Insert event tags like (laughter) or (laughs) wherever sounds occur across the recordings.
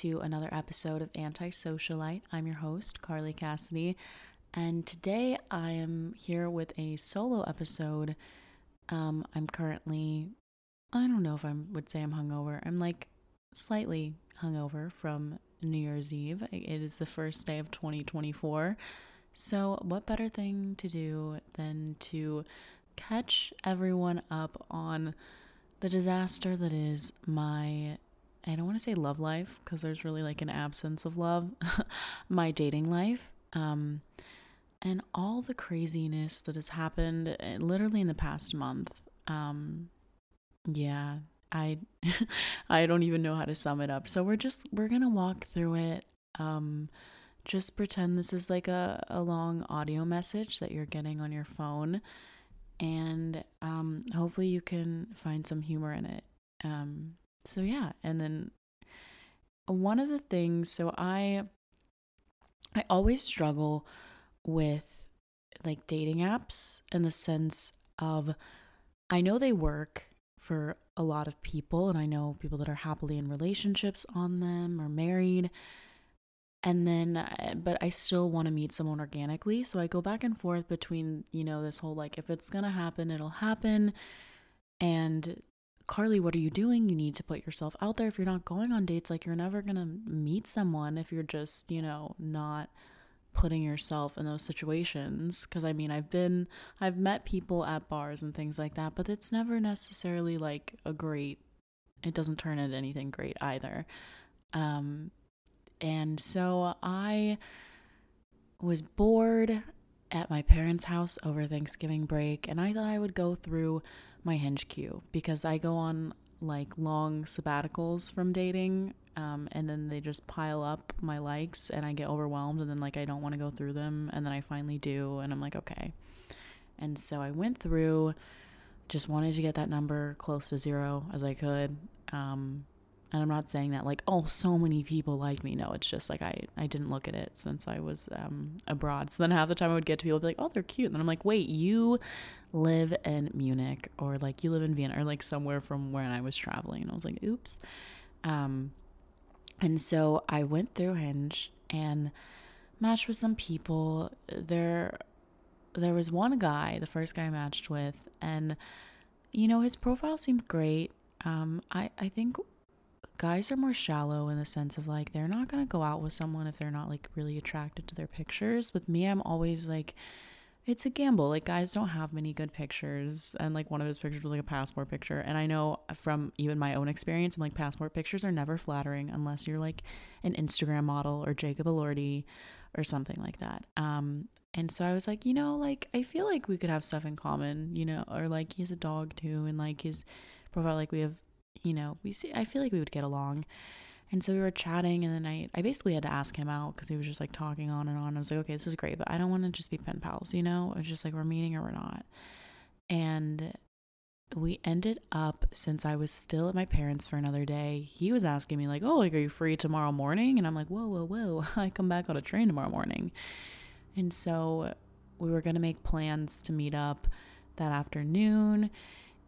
to another episode of Anti Socialite. I'm your host, Carly Cassidy, and today I am here with a solo episode. Um, I'm currently, I don't know if I would say I'm hungover. I'm like slightly hungover from New Year's Eve. It is the first day of 2024. So, what better thing to do than to catch everyone up on the disaster that is my I don't want to say love life because there's really like an absence of love, (laughs) my dating life. Um and all the craziness that has happened eh, literally in the past month. Um yeah, I (laughs) I don't even know how to sum it up. So we're just we're to walk through it. Um just pretend this is like a, a long audio message that you're getting on your phone and um, hopefully you can find some humor in it. Um, so yeah, and then one of the things, so I I always struggle with like dating apps in the sense of I know they work for a lot of people and I know people that are happily in relationships on them or married and then uh, but i still want to meet someone organically so i go back and forth between you know this whole like if it's gonna happen it'll happen and carly what are you doing? You need to put yourself out there. If you're not going on dates like you're never gonna meet someone if you're just you know not putting yourself in those situations. Because i mean i've been i've met people at bars and things like that but it's never necessarily like a great it doesn't turn into anything great either. Um and so I was bored at my parents' house over Thanksgiving break, and I thought I would go through my hinge queue because I go on like long sabbaticals from dating um, and then they just pile up my likes and i get overwhelmed and then like i don't want to go through them and then i finally do and i'm like okay. And so i went through just wanted to get that number close to zero as i could um, and I'm not saying that like, oh, so many people like me. No, it's just like I, I didn't look at it since I was um, abroad. So then half the time I would get to people be like, oh, they're cute. And then I'm like, wait, you live in Munich or like you live in Vienna or like somewhere from where I was traveling. And I was like, oops. Um, and so I went through Hinge and matched with some people. There, there was one guy, the first guy I matched with, and you know his profile seemed great. Um, I I think guys are more shallow in the sense of like they're not going to go out with someone if they're not like really attracted to their pictures. With me, I'm always like it's a gamble. Like guys don't have many good pictures and like one of his pictures was like a passport picture and I know from even my own experience I'm like passport pictures are never flattering unless you're like an Instagram model or Jacob Elordi or something like that. Um and so I was like, you know, like I feel like we could have stuff in common, you know, or like he has a dog too and like his profile like we have you know, we see, I feel like we would get along. And so we were chatting, and then I, I basically had to ask him out because he was just like talking on and on. I was like, okay, this is great, but I don't want to just be pen pals, you know? It's just like we're meeting or we're not. And we ended up, since I was still at my parents' for another day, he was asking me, like, oh, like, are you free tomorrow morning? And I'm like, whoa, whoa, whoa, (laughs) I come back on a train tomorrow morning. And so we were going to make plans to meet up that afternoon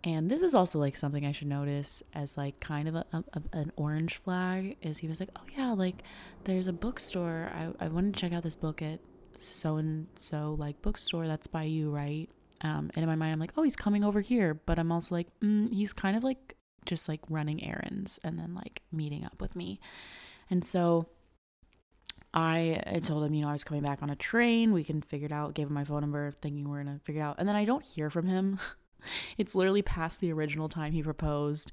and this is also like something I should notice as like kind of a, a, an orange flag is he was like, oh yeah, like there's a bookstore. I, I wanted to check out this book at so and so like bookstore that's by you, right? Um, and in my mind, I'm like, oh, he's coming over here. But I'm also like, mm, he's kind of like just like running errands and then like meeting up with me. And so I, I told him, you know, I was coming back on a train. We can figure it out. Gave him my phone number, thinking we're gonna figure it out. And then I don't hear from him. (laughs) it's literally past the original time he proposed.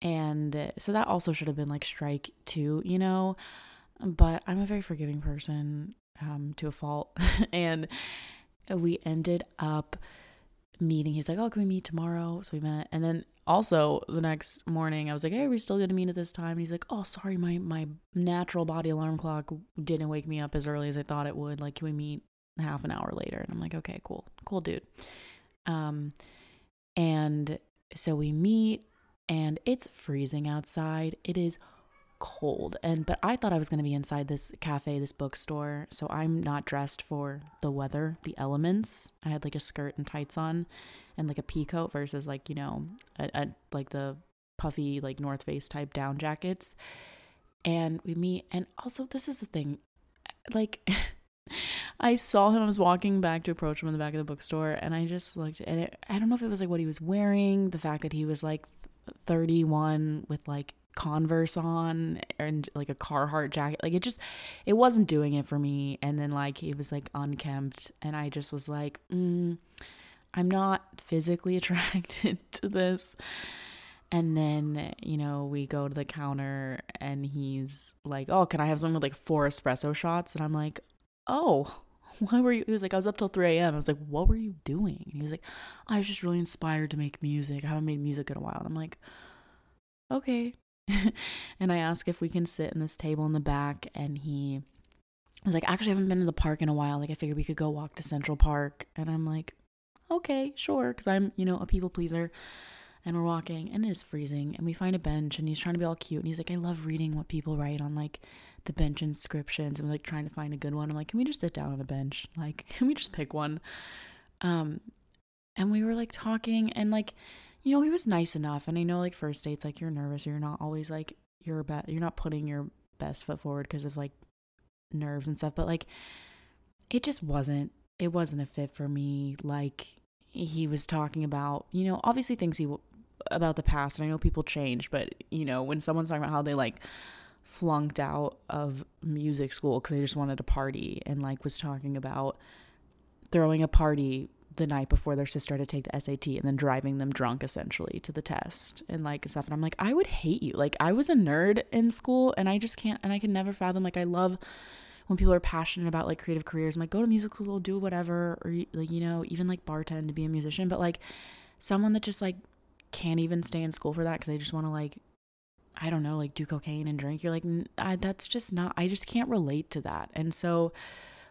And so that also should have been like strike two, you know? But I'm a very forgiving person um, to a fault. (laughs) and we ended up meeting. He's like, Oh, can we meet tomorrow? So we met. And then also the next morning I was like, Hey, are we still gonna meet at this time? And he's like, Oh, sorry, my my natural body alarm clock didn't wake me up as early as I thought it would. Like, can we meet half an hour later? And I'm like, Okay, cool. Cool dude. Um and so we meet and it's freezing outside. It is cold. And but I thought I was going to be inside this cafe, this bookstore, so I'm not dressed for the weather, the elements. I had like a skirt and tights on and like a pea coat versus like, you know, a, a like the puffy like North Face type down jackets. And we meet and also this is the thing like (laughs) (laughs) I saw him I was walking back to approach him in the back of the bookstore and I just looked and it, I don't know if it was like what he was wearing, the fact that he was like 31 with like Converse on and like a Carhartt jacket. Like it just, it wasn't doing it for me. And then like he was like unkempt, and I just was like, mm, I'm not physically (laughs) attracted to this. And then, you know, we go to the counter and he's like, Oh, can I have something with like four espresso shots? And I'm like, Oh, (laughs) why were you? He was like, I was up till 3 a.m. I was like, What were you doing? And he was like, I was just really inspired to make music. I haven't made music in a while. And I'm like, Okay. (laughs) and I ask if we can sit in this table in the back, and he was like, Actually, I haven't been to the park in a while. Like, I figured we could go walk to Central Park. And I'm like, Okay, sure. Cause I'm, you know, a people pleaser. And we're walking, and it is freezing. And we find a bench, and he's trying to be all cute. And he's like, I love reading what people write on like the bench inscriptions. We're like trying to find a good one. I'm like, Can we just sit down on a bench? (laughs) Like, can we just pick one? Um, and we were like talking, and like, you know, he was nice enough. And I know like first dates, like you're nervous, you're not always like your best, you're not putting your best foot forward because of like nerves and stuff. But like, it just wasn't, it wasn't a fit for me. Like he was talking about, you know, obviously things he about the past, and I know people change, but you know, when someone's talking about how they like flunked out of music school because they just wanted to party, and like was talking about throwing a party the night before their sister had to take the SAT and then driving them drunk essentially to the test and like stuff. And I'm like, I would hate you. Like I was a nerd in school and I just can't and I can never fathom like I love when people are passionate about like creative careers. I'm like, go to music school, do whatever, or like, you know, even like bartend to be a musician. But like someone that just like can't even stay in school for that because they just want to like I don't know, like do cocaine and drink. You're like, that's just not, I just can't relate to that. And so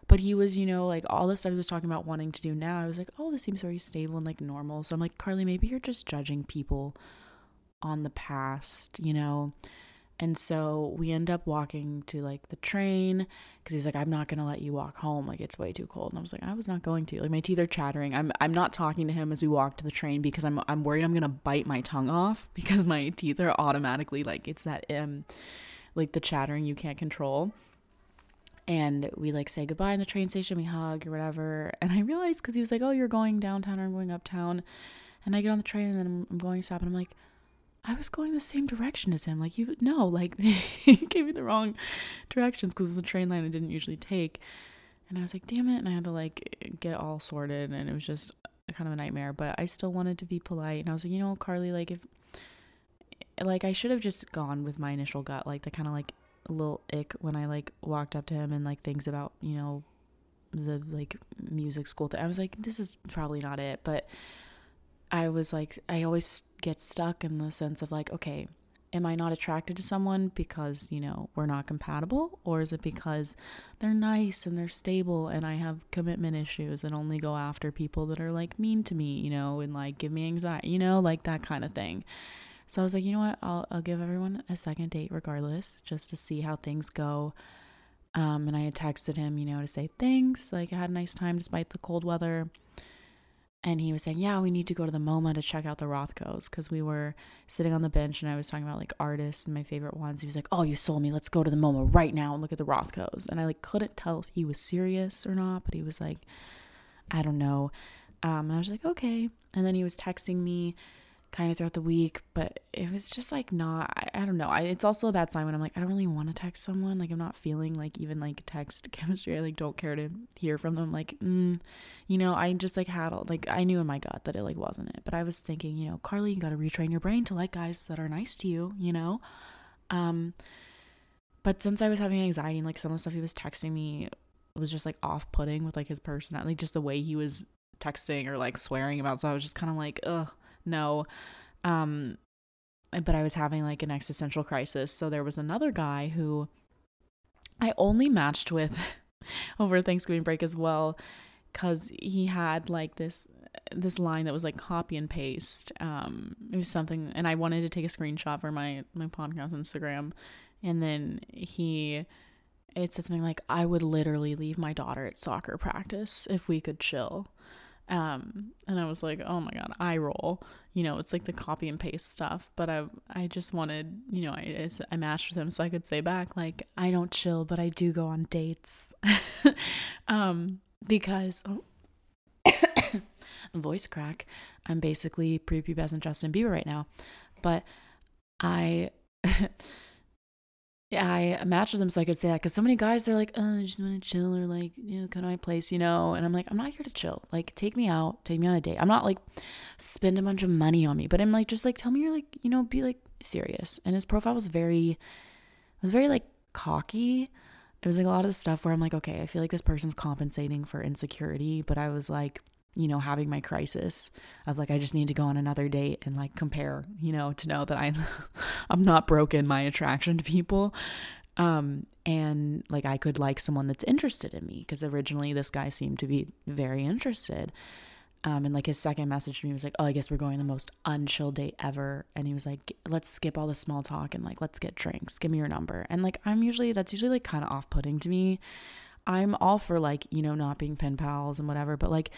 but he was, you know, like all the stuff he was talking about wanting to do now. I was like, oh, this seems very stable and like normal. So I'm like, Carly, maybe you're just judging people on the past, you know? And so we end up walking to like the train because he's like, I'm not gonna let you walk home. Like it's way too cold. And I was like, I was not going to. Like my teeth are chattering. I'm I'm not talking to him as we walk to the train because I'm I'm worried I'm gonna bite my tongue off (laughs) because my teeth are automatically like it's that um like the chattering you can't control and we like say goodbye in the train station we hug or whatever and i realized because he was like oh you're going downtown or i'm going uptown and i get on the train and then i'm, I'm going to stop and i'm like i was going the same direction as him like you know, like (laughs) he gave me the wrong directions because it's a train line i didn't usually take and i was like damn it and i had to like get all sorted and it was just kind of a nightmare but i still wanted to be polite and i was like you know carly like if like i should have just gone with my initial gut like the kind of like little ick when I like walked up to him and like things about, you know, the like music school thing. I was like, this is probably not it. But I was like, I always get stuck in the sense of like, okay, am I not attracted to someone because, you know, we're not compatible? Or is it because they're nice and they're stable and I have commitment issues and only go after people that are like mean to me, you know, and like give me anxiety, you know, like that kind of thing. So I was like, you know what? I'll I'll give everyone a second date regardless, just to see how things go. Um, and I had texted him, you know, to say thanks. Like I had a nice time despite the cold weather. And he was saying, yeah, we need to go to the MoMA to check out the Rothkos because we were sitting on the bench and I was talking about like artists and my favorite ones. He was like, oh, you sold me. Let's go to the MoMA right now and look at the Rothkos. And I like couldn't tell if he was serious or not, but he was like, I don't know. Um, and I was like, okay. And then he was texting me kind of throughout the week, but it was just like not, I, I don't know. I, it's also a bad sign when I'm like, I don't really want to text someone. Like, I'm not feeling like even like text (laughs) chemistry. I like don't care to hear from them. Like, mm, you know, I just like had, like, I knew in my gut that it like wasn't it. But I was thinking, you know, Carly, you got to retrain your brain to like guys that are nice to you, you know? Um, but since I was having anxiety and like some of the stuff he was texting me was just like off putting with like his personality, like just the way he was texting or like swearing about stuff, I was just kind of like, ugh no. Um, but I was having like an existential crisis. So there was another guy who I only matched with (laughs) over Thanksgiving break as well cuz he had like this this line that was like copy and paste. Um it was something and I wanted to take a screenshot for my my podcast Instagram and then he it said something like I would literally leave my daughter at soccer practice if we could chill. Um, and I was like, oh my god, I roll. You know, it's like the copy and paste stuff. But I, I just wanted, you know, I, I matched with him so I could say back like, I don't chill, but I do go on dates. (laughs) um, because oh, (coughs) voice crack. I'm basically prepubescent Justin Bieber right now, but I. (laughs) yeah, I matched with them so I could say that because so many guys are like, oh, I just want to chill or like, you know, come to my place, you know? And I'm like, I'm not here to chill. Like, take me out, take me on a date. I'm not like spend a bunch of money on me, but I'm like, just like, tell me you're like, you know, be like serious. And his profile was very, was very like cocky. It was like a lot of the stuff where I'm like, okay, I feel like this person's compensating for insecurity, but I was like, you know, having my crisis of like I just need to go on another date and like compare, you know, to know that I'm (laughs) I'm not broken my attraction to people. Um and like I could like someone that's interested in me because originally this guy seemed to be very interested. Um, and like his second message to me was like, "Oh, I guess we're going the most unchill date ever." And he was like, "Let's skip all the small talk and like let's get drinks. Give me your number." And like I'm usually that's usually like kind of off-putting to me. I'm all for like you know not being pen pals and whatever, but like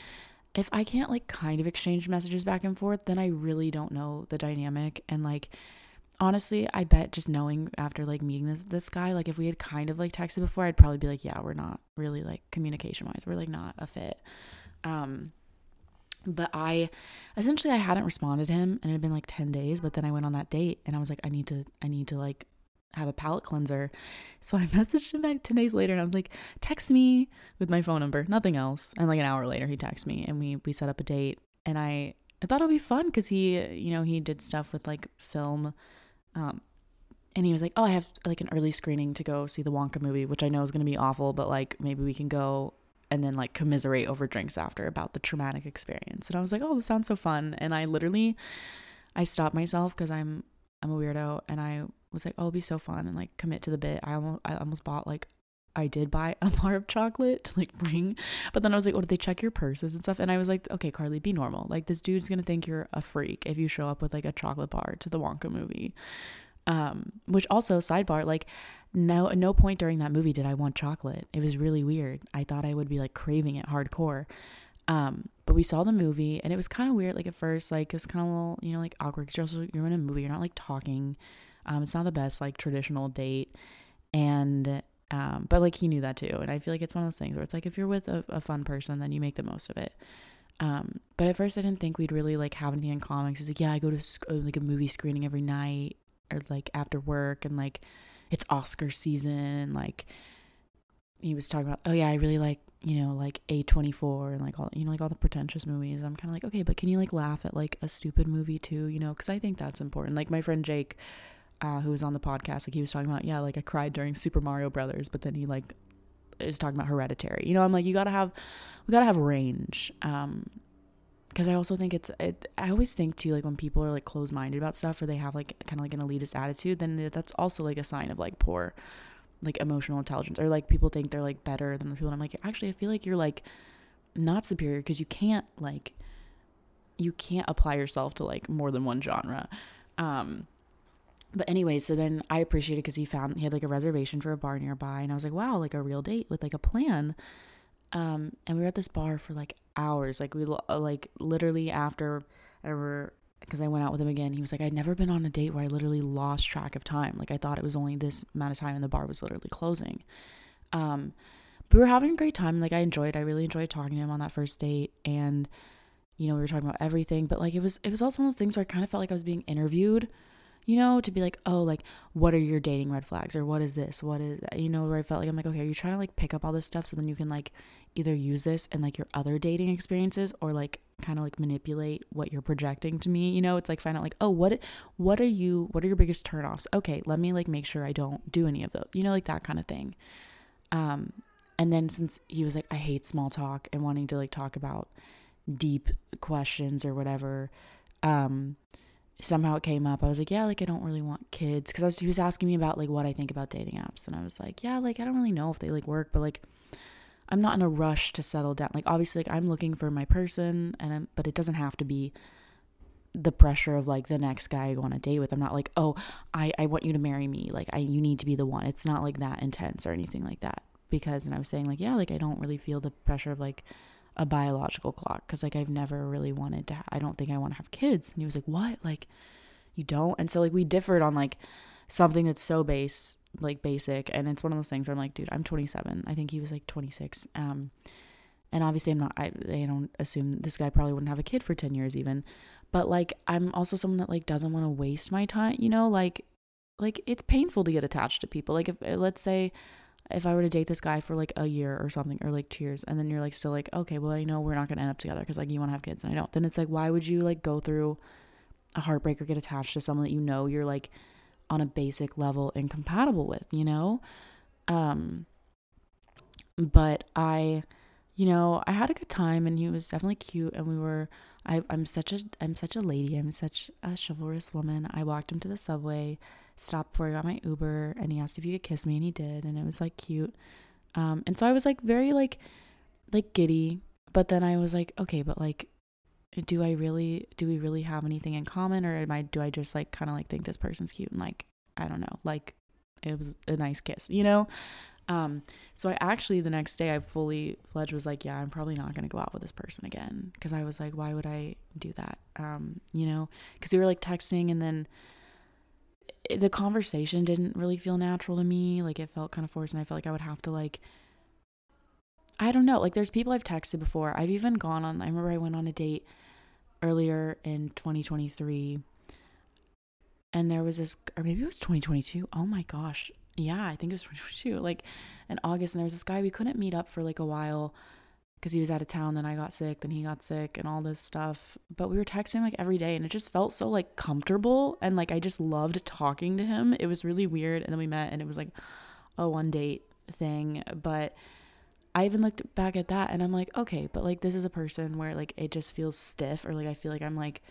if I can't like kind of exchange messages back and forth, then I really don't know the dynamic. And like, honestly, I bet just knowing after like meeting this this guy, like if we had kind of like texted before, I'd probably be like, yeah, we're not really like communication wise, we're like not a fit. Um, but I essentially I hadn't responded him and it had been like 10 days, but then I went on that date and I was like, I need to I need to like have a palate cleanser. So I (laughs) messaged him back 10 days later and I was like, text me with my phone number, nothing else. And like an hour later he texted me and we we set up a date and I I thought it'd be fun because he, you know, he did stuff with like film. Um and he was like, Oh, I have like an early screening to go see the Wonka movie, which I know is gonna be awful, but like maybe we can go and then like commiserate over drinks after about the traumatic experience. And I was like, Oh, this sounds so fun. And I literally I stopped myself because I'm I'm a weirdo and I was like, oh, it'll be so fun and like commit to the bit. I almost I almost bought like I did buy a (laughs) bar of chocolate to like bring, but then I was like, oh, did they check your purses and stuff? And I was like, okay, Carly, be normal. Like this dude's gonna think you're a freak if you show up with like a chocolate bar to the Wonka movie. Um, which also sidebar, like no no point during that movie did I want chocolate. It was really weird. I thought I would be like craving it hardcore. Um, but we saw the movie and it was kind of weird. Like at first, like it was kind of a little, you know, like awkward you're, also you're in a movie, you're not like talking um, it's not the best like traditional date, and um, but like he knew that too, and I feel like it's one of those things where it's like if you're with a, a fun person, then you make the most of it. Um, but at first I didn't think we'd really like have anything in common. Cause like, yeah, I go to sc- like a movie screening every night or like after work, and like it's Oscar season, and like he was talking about, oh yeah, I really like you know like A24 and like all you know like all the pretentious movies. I'm kind of like, okay, but can you like laugh at like a stupid movie too? You know, because I think that's important. Like my friend Jake uh, who was on the podcast, like he was talking about, yeah, like I cried during Super Mario Brothers, but then he like is talking about Hereditary. You know, I'm like, you gotta have, we gotta have range. Um, because I also think it's, it, I always think too, like when people are like closed minded about stuff or they have like kind of like an elitist attitude, then that's also like a sign of like poor, like emotional intelligence or like people think they're like better than the people. And I'm like, actually, I feel like you're like not superior because you can't like, you can't apply yourself to like more than one genre. Um, but anyway, so then I appreciated because he found he had like a reservation for a bar nearby, and I was like, wow, like a real date with like a plan. Um, and we were at this bar for like hours, like we uh, like literally after ever because I went out with him again. He was like, I'd never been on a date where I literally lost track of time. Like I thought it was only this amount of time, and the bar was literally closing. Um, but we were having a great time. Like I enjoyed, I really enjoyed talking to him on that first date, and you know we were talking about everything. But like it was, it was also one of those things where I kind of felt like I was being interviewed you know, to be like, oh, like, what are your dating red flags or what is this? What is, that? you know, where I felt like I'm like, okay, are you trying to like pick up all this stuff so then you can like either use this in like your other dating experiences or like kind of like manipulate what you're projecting to me? You know, it's like find out like, oh, what, what are you, what are your biggest turnoffs? Okay, let me like make sure I don't do any of those, you know, like that kind of thing. Um, and then since he was like, I hate small talk and wanting to like talk about deep questions or whatever, um, somehow it came up. I was like, yeah, like I don't really want kids because I was he was asking me about like what I think about dating apps, and I was like, yeah, like I don't really know if they like work, but like I'm not in a rush to settle down. Like obviously, like I'm looking for my person, and I'm, but it doesn't have to be the pressure of like the next guy I go on a date with. I'm not like, oh, I I want you to marry me. Like I you need to be the one. It's not like that intense or anything like that. Because and I was saying like, yeah, like I don't really feel the pressure of like a biological clock because like I've never really wanted to. Ha- I don't think I want to have kids. And he was like, "What? Like, you don't?" And so like we differed on like something that's so base, like basic, and it's one of those things where I'm like, dude, I'm 27. I think he was like 26. Um, and obviously I'm not. I they don't assume this guy probably wouldn't have a kid for 10 years even. But like I'm also someone that like doesn't want to waste my time. You know, like like it's painful to get attached to people. Like if let's say if I were to date this guy for like a year or something, or like two years, and then you're like still like, okay, well, I know we're not gonna end up together because like you want to have kids and I don't, then it's like, why would you like go through a heartbreak or get attached to someone that you know you're like on a basic level incompatible with, you know? Um, but I, you know, I had a good time and he was definitely cute and we were, I, I'm such a, I'm such a lady. I'm such a chivalrous woman. I walked him to the subway stopped before I got my Uber and he asked if he could kiss me and he did and it was like cute. Um and so I was like very like like giddy, but then I was like, okay, but like do I really do we really have anything in common or am I do I just like kind of like think this person's cute and like I don't know, like it was a nice kiss, you know? Um, so I actually the next day I fully fledged was like, yeah, I'm probably not gonna go out with this person again because I was like, why would I do that? Um, you know, because we were like texting and then the conversation didn't really feel natural to me. Like it felt kind of forced, and I felt like I would have to like. I don't know. Like there's people I've texted before. I've even gone on. I remember I went on a date earlier in 2023, and there was this, or maybe it was 2022. Oh my gosh, yeah, I think it was 2022. Like in August, and there was this guy we couldn't meet up for like a while because he was out of town. Then I got sick. Then he got sick and all this stuff. But we were texting like every day and it just felt so like comfortable. And like I just loved talking to him. It was really weird. And then we met and it was like a one date thing. But I even looked back at that and I'm like, okay, but like this is a person where like it just feels stiff or like I feel like I'm like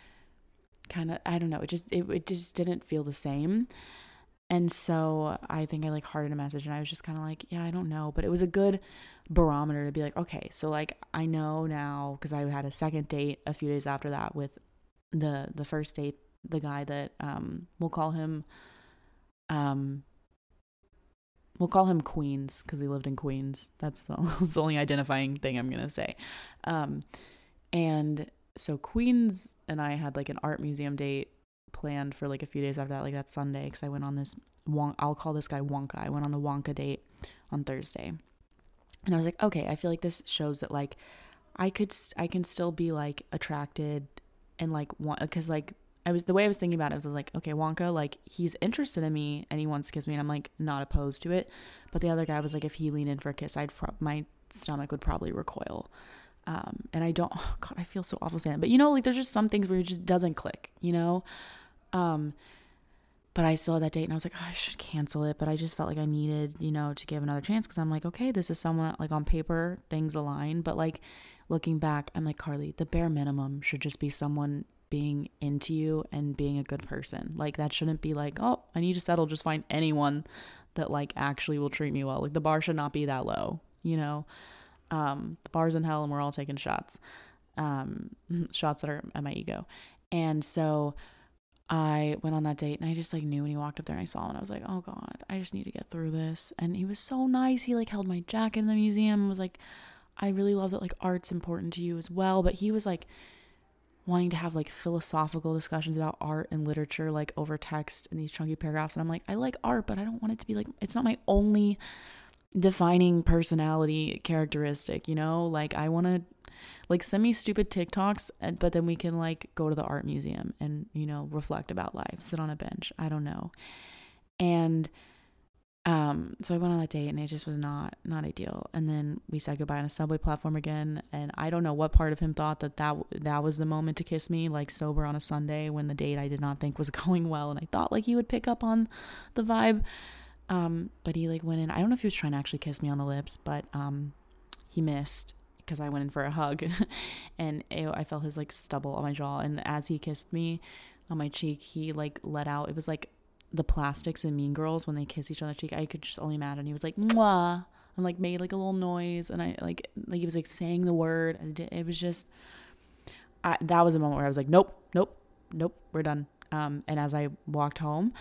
kind of, I don't know. It just, it, it just didn't feel the same. And so I think I like hearted a message and I was just kind of like, yeah, I don't know. But it was a good barometer to be like, okay, so like I know now because I had a second date a few days after that with the the first date, the guy that um we'll call him um we'll call him Queens because he lived in Queens. That's the, (laughs) that's the only identifying thing I'm gonna say. Um, and so Queens and I had like an art museum date planned for like a few days after that, like that Sunday, because I went on this Wonk. I'll call this guy Wonka. I went on the Wonka date on Thursday, and I was like, okay, I feel like this shows that like I could I can still be like attracted and like want because like I was the way I was thinking about it was like okay Wonka like he's interested in me and he wants to kiss me and I'm like not opposed to it, but the other guy was like if he leaned in for a kiss I'd pro- my stomach would probably recoil. Um, and I don't, oh (laughs) God, I feel so awful saying it, but you know, like there's just some things where it just doesn't click, you know? Um, but I still had that date and I was like, oh, I should cancel it. But I just felt like I needed, you know, to give another chance because I'm like, okay, this is someone like on paper, things align. But like looking back, I'm like, Carly, the bare minimum should just be someone being into you and being a good person. Like that shouldn't be like, oh, I need to settle, just find anyone that like actually will treat me well. Like the bar should not be that low, you know? Um, the bar's in hell and we're all taking shots. Um, (laughs) shots that are at my ego. And so I went on that date and I just like knew when he walked up there and I saw him and I was like, oh God, I just need to get through this. And he was so nice. He like held my jacket in the museum and was like, I really love that like art's important to you as well. But he was like wanting to have like philosophical discussions about art and literature like over text in these chunky paragraphs. And I'm like, I like art, but I don't want it to be like, it's not my only defining personality characteristic, you know? Like, I want to like send me stupid TikToks, but then we can like go to the art museum and, you know, reflect about life, sit on a bench. I don't know. And um, so I went on that date and it just was not not ideal. And then we said goodbye on a subway platform again. And I don't know what part of him thought that that that was the moment to kiss me, like sober on a Sunday when the date I did not think was (laughs) going well, and I thought like he would pick up on the vibe. Um, but he like went in. I don't know if he was trying to actually kiss me on the lips, but um, he missed because I went in for a hug, (laughs) and ew, I felt his like stubble on my jaw. And as he kissed me on my cheek, he like let out. It was like the plastics in Mean Girls when they kiss each other cheek. I could just only imagine. He was like mwah, and like made like a little noise, and I like like he was like saying the word. It was just. I, that was a moment where I was like, nope, nope, nope, we're done. Um, and as I walked home,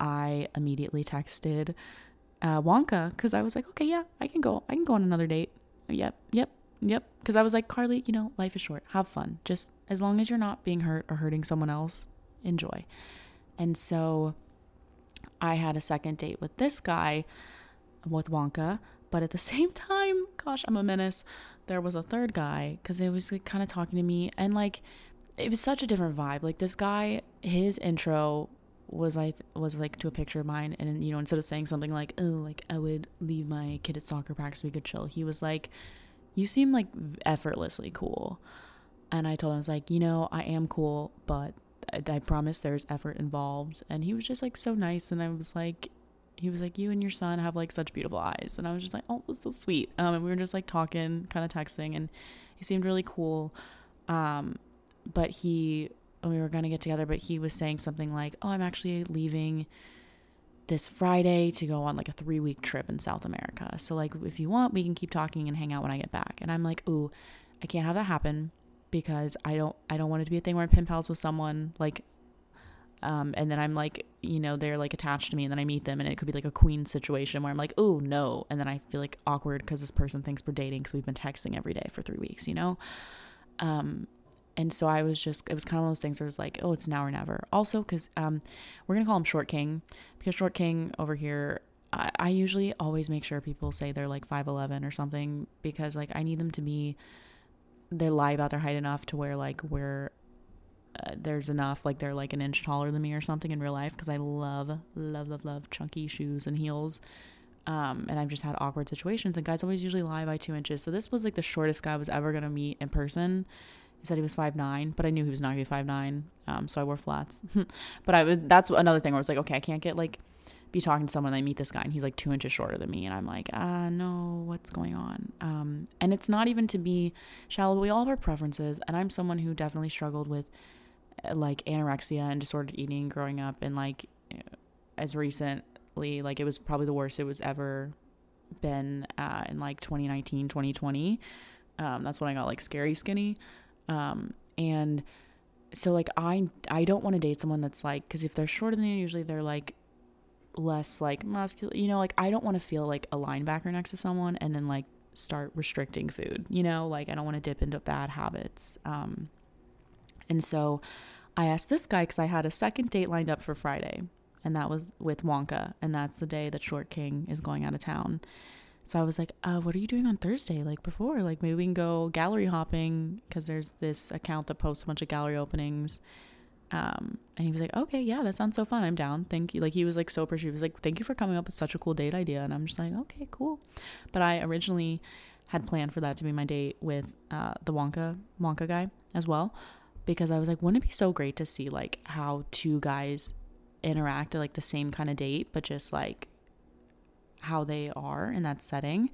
I immediately texted uh, Wonka because I was like, okay, yeah, I can go. I can go on another date. Yep, yep. Yep. Because I was like, Carly, you know, life is short. Have fun. Just as long as you're not being hurt or hurting someone else, enjoy. And so I had a second date with this guy, with Wonka. But at the (laughs) same time, gosh, I'm a menace. There was a third guy because it was like kind of talking to me. And like, it was such a different vibe. Like, this guy, his intro was I was like to a picture of mine, and you know, instead of saying something like, "Oh, like I would leave my kid at soccer practice, we could chill," he was like, "You seem like effortlessly cool," and I told him I was like, "You know, I am cool, but I, promise there's effort involved," and he was just like so nice, and I was like, he was like, "You and your son have like such beautiful eyes," and I was just like, "Oh, it was so sweet," um, and we were just like talking, kind of texting, and he seemed really cool, um, but he we were going to get together, but he was saying something like, "Oh, I'm actually leaving this Friday to go on like a 3-week trip in South America. So like if you want, we can keep talking and hang out when I get back." And I'm like, "Ooh, I can't have that happen because I don't I don't want it to be a thing where I'm pen pals with someone like um, and then I'm like, you know, they're like attached to me, and then I meet them, and it could be like a queen situation where I'm like, oh no, and then I feel like awkward because this person thinks we're dating because we've been texting every day for three weeks, you know. Um, and so I was just, it was kind of one of those things where it was like, oh, it's now or never. Also, because um, we're going to call him Short King, because Short King over here, I, I usually always make sure people say they're like 5'11 or something, because like I need them to be, they lie about their height enough to where like we're, uh, there's enough, like they're like an inch taller than me or something in real life, because I love, love, love, love chunky shoes and heels. Um, and I've just had awkward situations, and guys always usually lie by two inches. So this was like the shortest guy I was ever gonna meet in person he said he was five nine, but I knew he was not gonna be five nine. Um, so I wore flats. (laughs) but I would. That's another thing where I was like, okay, I can't get like be talking to someone. And I meet this guy and he's like two inches shorter than me, and I'm like, ah, no, what's going on? Um, and it's not even to be shallow. We all have our preferences, and I'm someone who definitely struggled with uh, like anorexia and disordered eating growing up, and like as recently, like it was probably the worst it was ever been uh, in like 2019 2020 um, that's when i got like scary skinny um, and so like I I don't want to date someone that's like because if they're shorter than you, usually they're like less like muscular. You know, like I don't want to feel like a linebacker next to someone and then like start restricting food. You know, like I don't want to dip into bad habits. Um, and so I asked this guy because I had a second date lined up for Friday, and that was with Wonka, and that's the day that Short King is going out of town. So I was like, uh, what are you doing on Thursday? Like before, like maybe we can go gallery hopping because there's this account that posts a bunch of gallery openings. Um, and he was like, okay, yeah, that sounds so fun. I'm down. Thank you. Like he was like so appreciative. He was like, thank you for coming up with such a cool date idea. And I'm just like, okay, cool. But I originally had planned for that to be my date with uh, the Wonka Wonka guy as well, because I was like, wouldn't it be so great to see like how two guys interact at like the same kind of date, but just like how they are in that setting.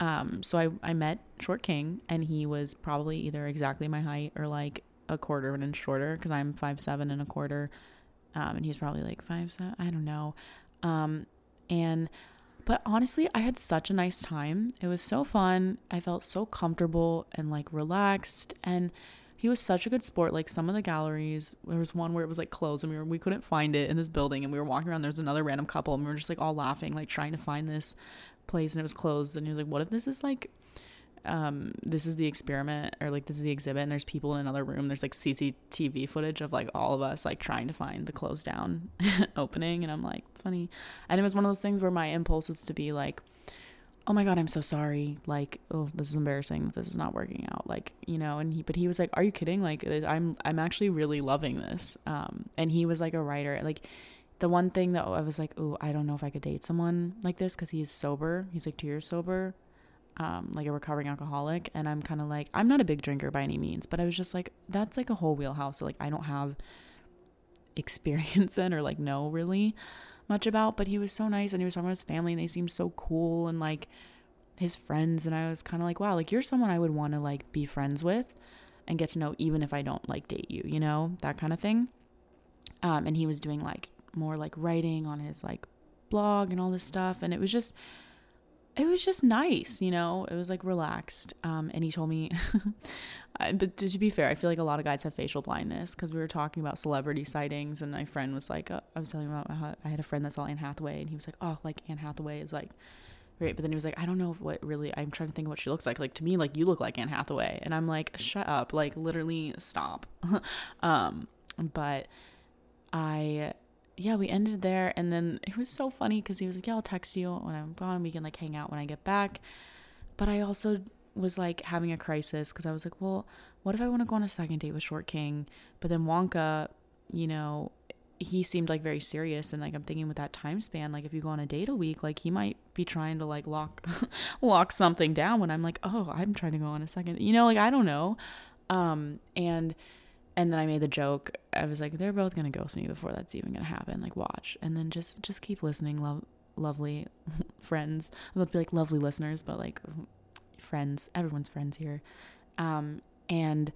Um, so I, I met Short King, and he was probably either exactly my height or like a quarter of an inch shorter because I'm five seven and a quarter, um, and he's probably like five seven. I don't know. Um, and but honestly, I had such a nice time. It was so fun. I felt so comfortable and like relaxed, and he was such a good sport. Like some of the galleries, there was one where it was like closed and we were we couldn't find it in this building and we were walking around. There was another random couple and we were just like all laughing, like trying to find this place and it was closed. And he was like, "What if this is like, um, this is the experiment or like this is the exhibit and there's people in another room. There's like CCTV footage of like all of us like trying to find the closed down (laughs) opening." And I'm like, "It's funny," and it was one of those things where my impulse is to be like oh my god i'm so sorry. Like oh this is embarrassing this is not working out. Like you know and he but he was like are you kidding? Like i'm i'm actually really loving this. Um and he was like a writer like the one thing that i was like oh i don't know if i could date someone like this because he's sober. He's like two years sober um like a recovering alcoholic. And i'm kind of like i'm not a big drinker by any means but i was just like that's like a whole wheelhouse so like i don't have experience (laughs) in or like know really much about, but he was so nice and he was talking about his family and they seemed so cool and like his friends and I was kind of like, wow, like you're someone I would want to like be friends with and get to know even if I don't like date you, you know, that kind of thing. Um, and he was doing like more like writing on his like blog and all this stuff and it was just it was just nice, you know. It was like relaxed. Um, and he told me, (laughs) but to be fair, I feel like a lot of guys have facial blindness because we were talking about celebrity sightings, and my friend was like, uh, I was telling him about how I had a friend that saw Anne Hathaway, and he was like, oh, like Anne Hathaway is like Right, but then he was like, I don't know what really. I'm trying to think of what she looks like. Like to me, like you look like Anne Hathaway, and I'm like, shut up, like literally stop. (laughs) um, but I, yeah, we ended there, and then it was so funny because he was like, yeah, I'll text you when I'm gone. We can like hang out when I get back. But I also was like having a crisis because I was like, well, what if I want to go on a second date with Short King? But then Wonka, you know, he seemed like very serious and like I'm thinking with that time span like if you go on a date a week like he might be trying to like lock (laughs) lock something down when I'm like oh I'm trying to go on a second you know like I don't know um and and then I made the joke. I was like they're both to ghost me before that's even to happen. Like watch. And then just just keep listening love lovely (laughs) friends. To be like lovely listeners but like friends. Everyone's friends here. Um and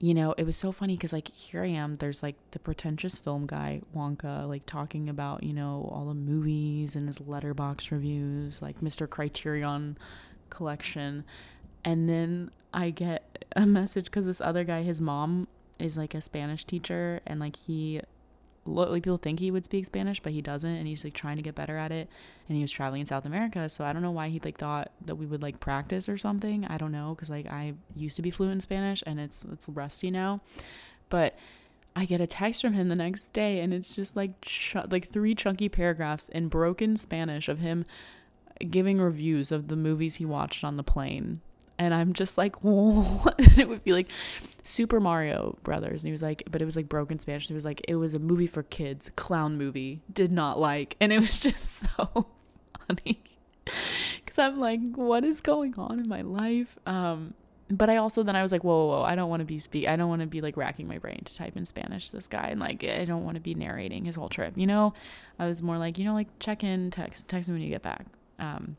you know, it was so funny because like here I am, there's like the pretentious film guy Wonka, like talking about you know all the movies and his Letterboxd reviews, like Mr. Criterion collection, and then I get a message because this other guy, his mom is like a Spanish teacher, and like he like people think he would speak Spanish, but he doesn't, and he's like trying to get better at it. And he was traveling in South America, so I don't know why he like thought that we would like practice or something. I don't know because like I used to be fluent in Spanish, and it's it's rusty now. But I get a text from him the next day, and it's just like ch- like three chunky paragraphs in broken Spanish of him giving reviews of the movies he watched on the plane and I'm just like, (laughs) what? it would be like Super Mario Brothers, and he was like, but it was like broken Spanish. He was like, it was a movie for kids, clown movie, did not like, and it was (laughs) just so funny (laughs) because I'm like, what is going on in my life? Um, but I also then I was like, whoa, whoa, whoa I don't want to be speak, I don't want to be like racking my brain to type in Spanish this guy, and like I don't want to be narrating his whole trip, you know. I was more like, you know, like check in, text, text me when you get back. Um,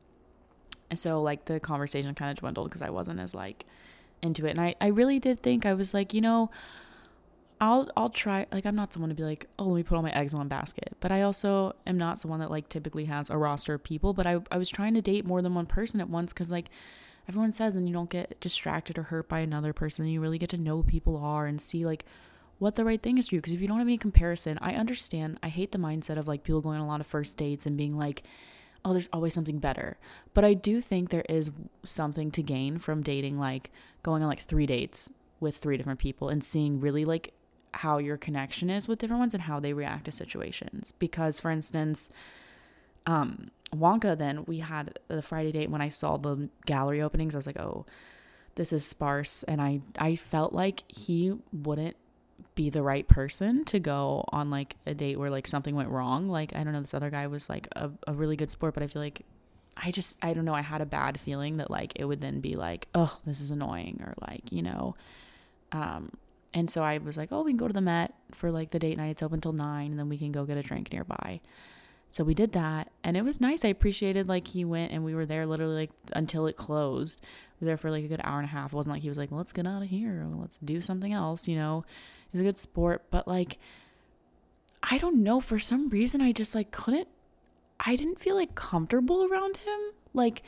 so like the conversation kind of dwindled because I wasn't as like into it. And I, I really did think I was like, you know, I'll I'll try like I'm not someone to be like, oh let me put all my eggs in one basket. But I also am not someone that like typically has a roster of people. But I, I was trying to date more than one person at once because like everyone says and you don't get distracted or hurt by another person. You really get to know people are and see like what the right thing is for you. Because if you don't have any comparison, I understand. I hate the mindset of like people going on a lot of first dates and being like, oh, there's always something better. But I do think there is something to gain from dating, like going on like three dates with three different people and seeing really like how your connection is with different ones and how they react to situations. Because, for instance, um, Wonka, then we had the Friday date when I saw the gallery openings, I was like, oh, this is sparse. And I, I felt like he wouldn't be the right person to go on like a date where like something went wrong. Like I don't know, this other guy was like a, a really good sport, but I feel like I just I don't know, I had a bad feeling that like it would then be like, oh, this is annoying or like, you know. Um and so I was like, oh, we can go to the Met for like the date night. It's open till nine, and then we can go get a drink nearby. So we did that, and it was nice. I appreciated like he went and we were there literally like until it closed. We were there for like a good hour and a half. It wasn't like he was like, let's get out of here, let's do something else, you know. He's a good sport, but like I don't know, for some reason I just like couldn't I didn't feel like comfortable around him. Like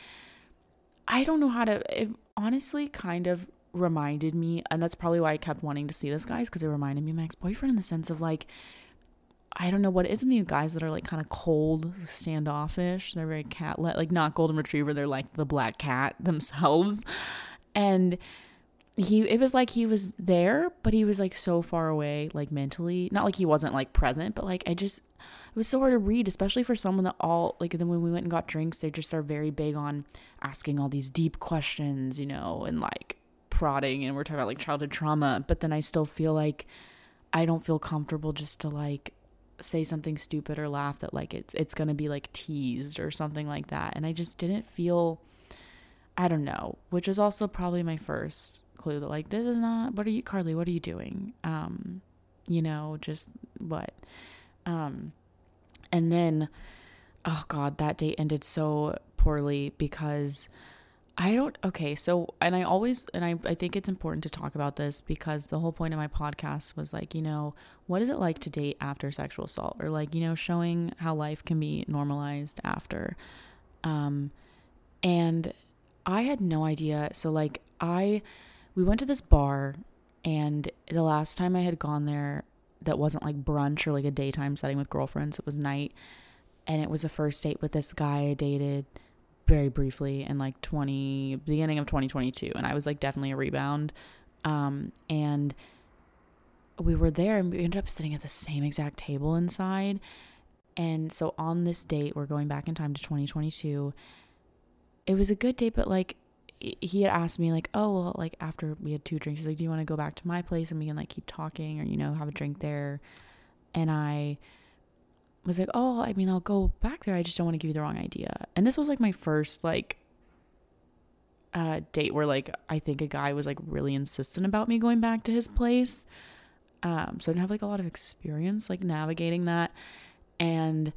I don't know how to it honestly kind of reminded me and that's probably why I kept wanting to see this guys because it reminded me of my ex-boyfriend in the sense of like I don't know what it is with these guys that are like kind of cold, standoffish. They're very cat like not golden retriever, they're like the black cat themselves. And he it was like he was there but he was like so far away like mentally. Not like he wasn't like present but like i just it was so hard to read especially for someone that all like then when we went and got drinks they just are very big on asking all these deep questions you know and like prodding and we're talking about like childhood trauma but then i still feel like i don't feel comfortable just to like say something stupid or laugh that like it's it's gonna be like teased or something like that and i just didn't feel i don't know which is also probably my first clue that like this is not what are you Carly what are you doing? Um you know just what? Um and then oh god that date ended so poorly because I don't okay so and I always and I I think it's important to talk about this because the whole point of my podcast was like you know what is it like to date after sexual assault or like you know showing how life can be normalized after. Um and I had no idea so like I we went to this bar and the last time I had gone there that wasn't like brunch or like a daytime setting with girlfriends, it was night. And it was a first date with this guy I dated very briefly in like 20 beginning of 2022 and I was like definitely a rebound. Um and we were there and we ended up sitting at the same exact table inside. And so on this date we're going back in time to 2022 it was a good date but like he had asked me like oh well like after we had two drinks he's like do you want to go back to my place and we can like keep talking or you know have a drink there and I was like, "Oh, I mean, I'll go back there. I just don't want to give you the wrong idea." And this was like my first like uh date where like I think a guy was like really insistent about me going back to his place. Um so I didn't have like a lot of experience like navigating that and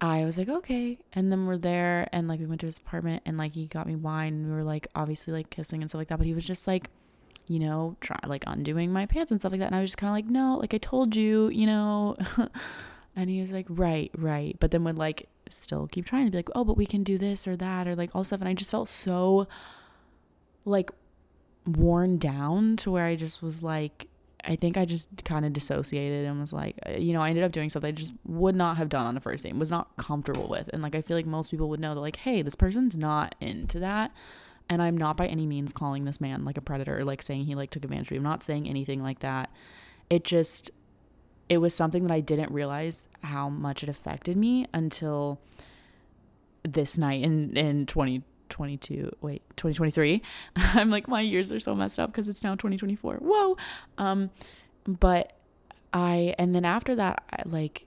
I was like, "Okay." And then we're there and like we went to his apartment and like he got me wine and we were like obviously like kissing and stuff like that, but he was just like you know, try like undoing my pants and stuff like that. And I was just kind of like, no, like I told you, you know. (laughs) And he was like, right, right. But then would like still keep trying to be like, oh, but we can do this or that or like all stuff. And I just felt so like worn down to where I just was like, I think I just kind of dissociated and was like, uh, you know, I ended up doing something I just would not have done on a first date, was not comfortable with. And like, I feel like most people would know that, like, hey, this person's not into that. And I'm not by any means calling this man like a predator or like saying he like took advantage of me. I'm not saying anything like that. It just, it was something that I didn't realize how much it affected me until this night in in 2022 wait 2023 (laughs) i'm like my years are so messed up because it's now 2024 whoa um but i and then after that I, like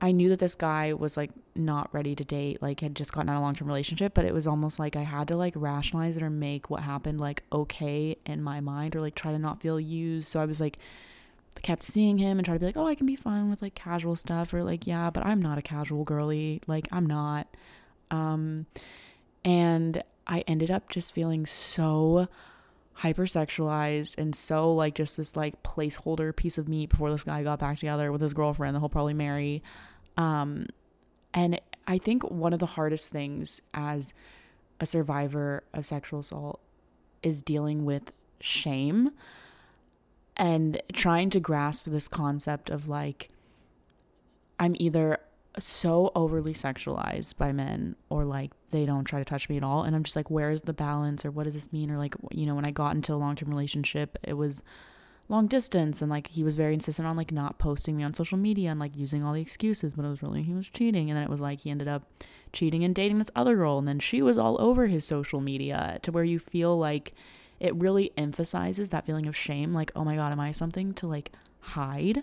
i knew that this guy was like not ready to date like had just gotten out of a long-term relationship but it was almost like i had to like rationalize it or make what happened like okay in my mind or like try to not feel used so i was like kept seeing him and try to be like, oh, I can be fun with like casual stuff or like, yeah, but I'm not a casual girly. Like, I'm not. Um, and I ended up just feeling so hypersexualized and so like just this like placeholder piece of meat before this guy got back together with his girlfriend that he'll probably marry. Um, and I think one of the hardest things as a survivor of sexual assault is dealing with shame and trying to grasp this concept of like I'm either so overly sexualized by men or like they don't try to touch me at all. And I'm just like where's the balance or what does this mean? Or like you know when I got into a long-term relationship it was long distance and like he was very insistent on like not posting me on social media and like using all the excuses but it was really he was cheating. And then it was like he ended up cheating and dating this other girl. And then she was all over his social media to where you feel like it really emphasizes that feeling of shame like oh my god am i something to like hide?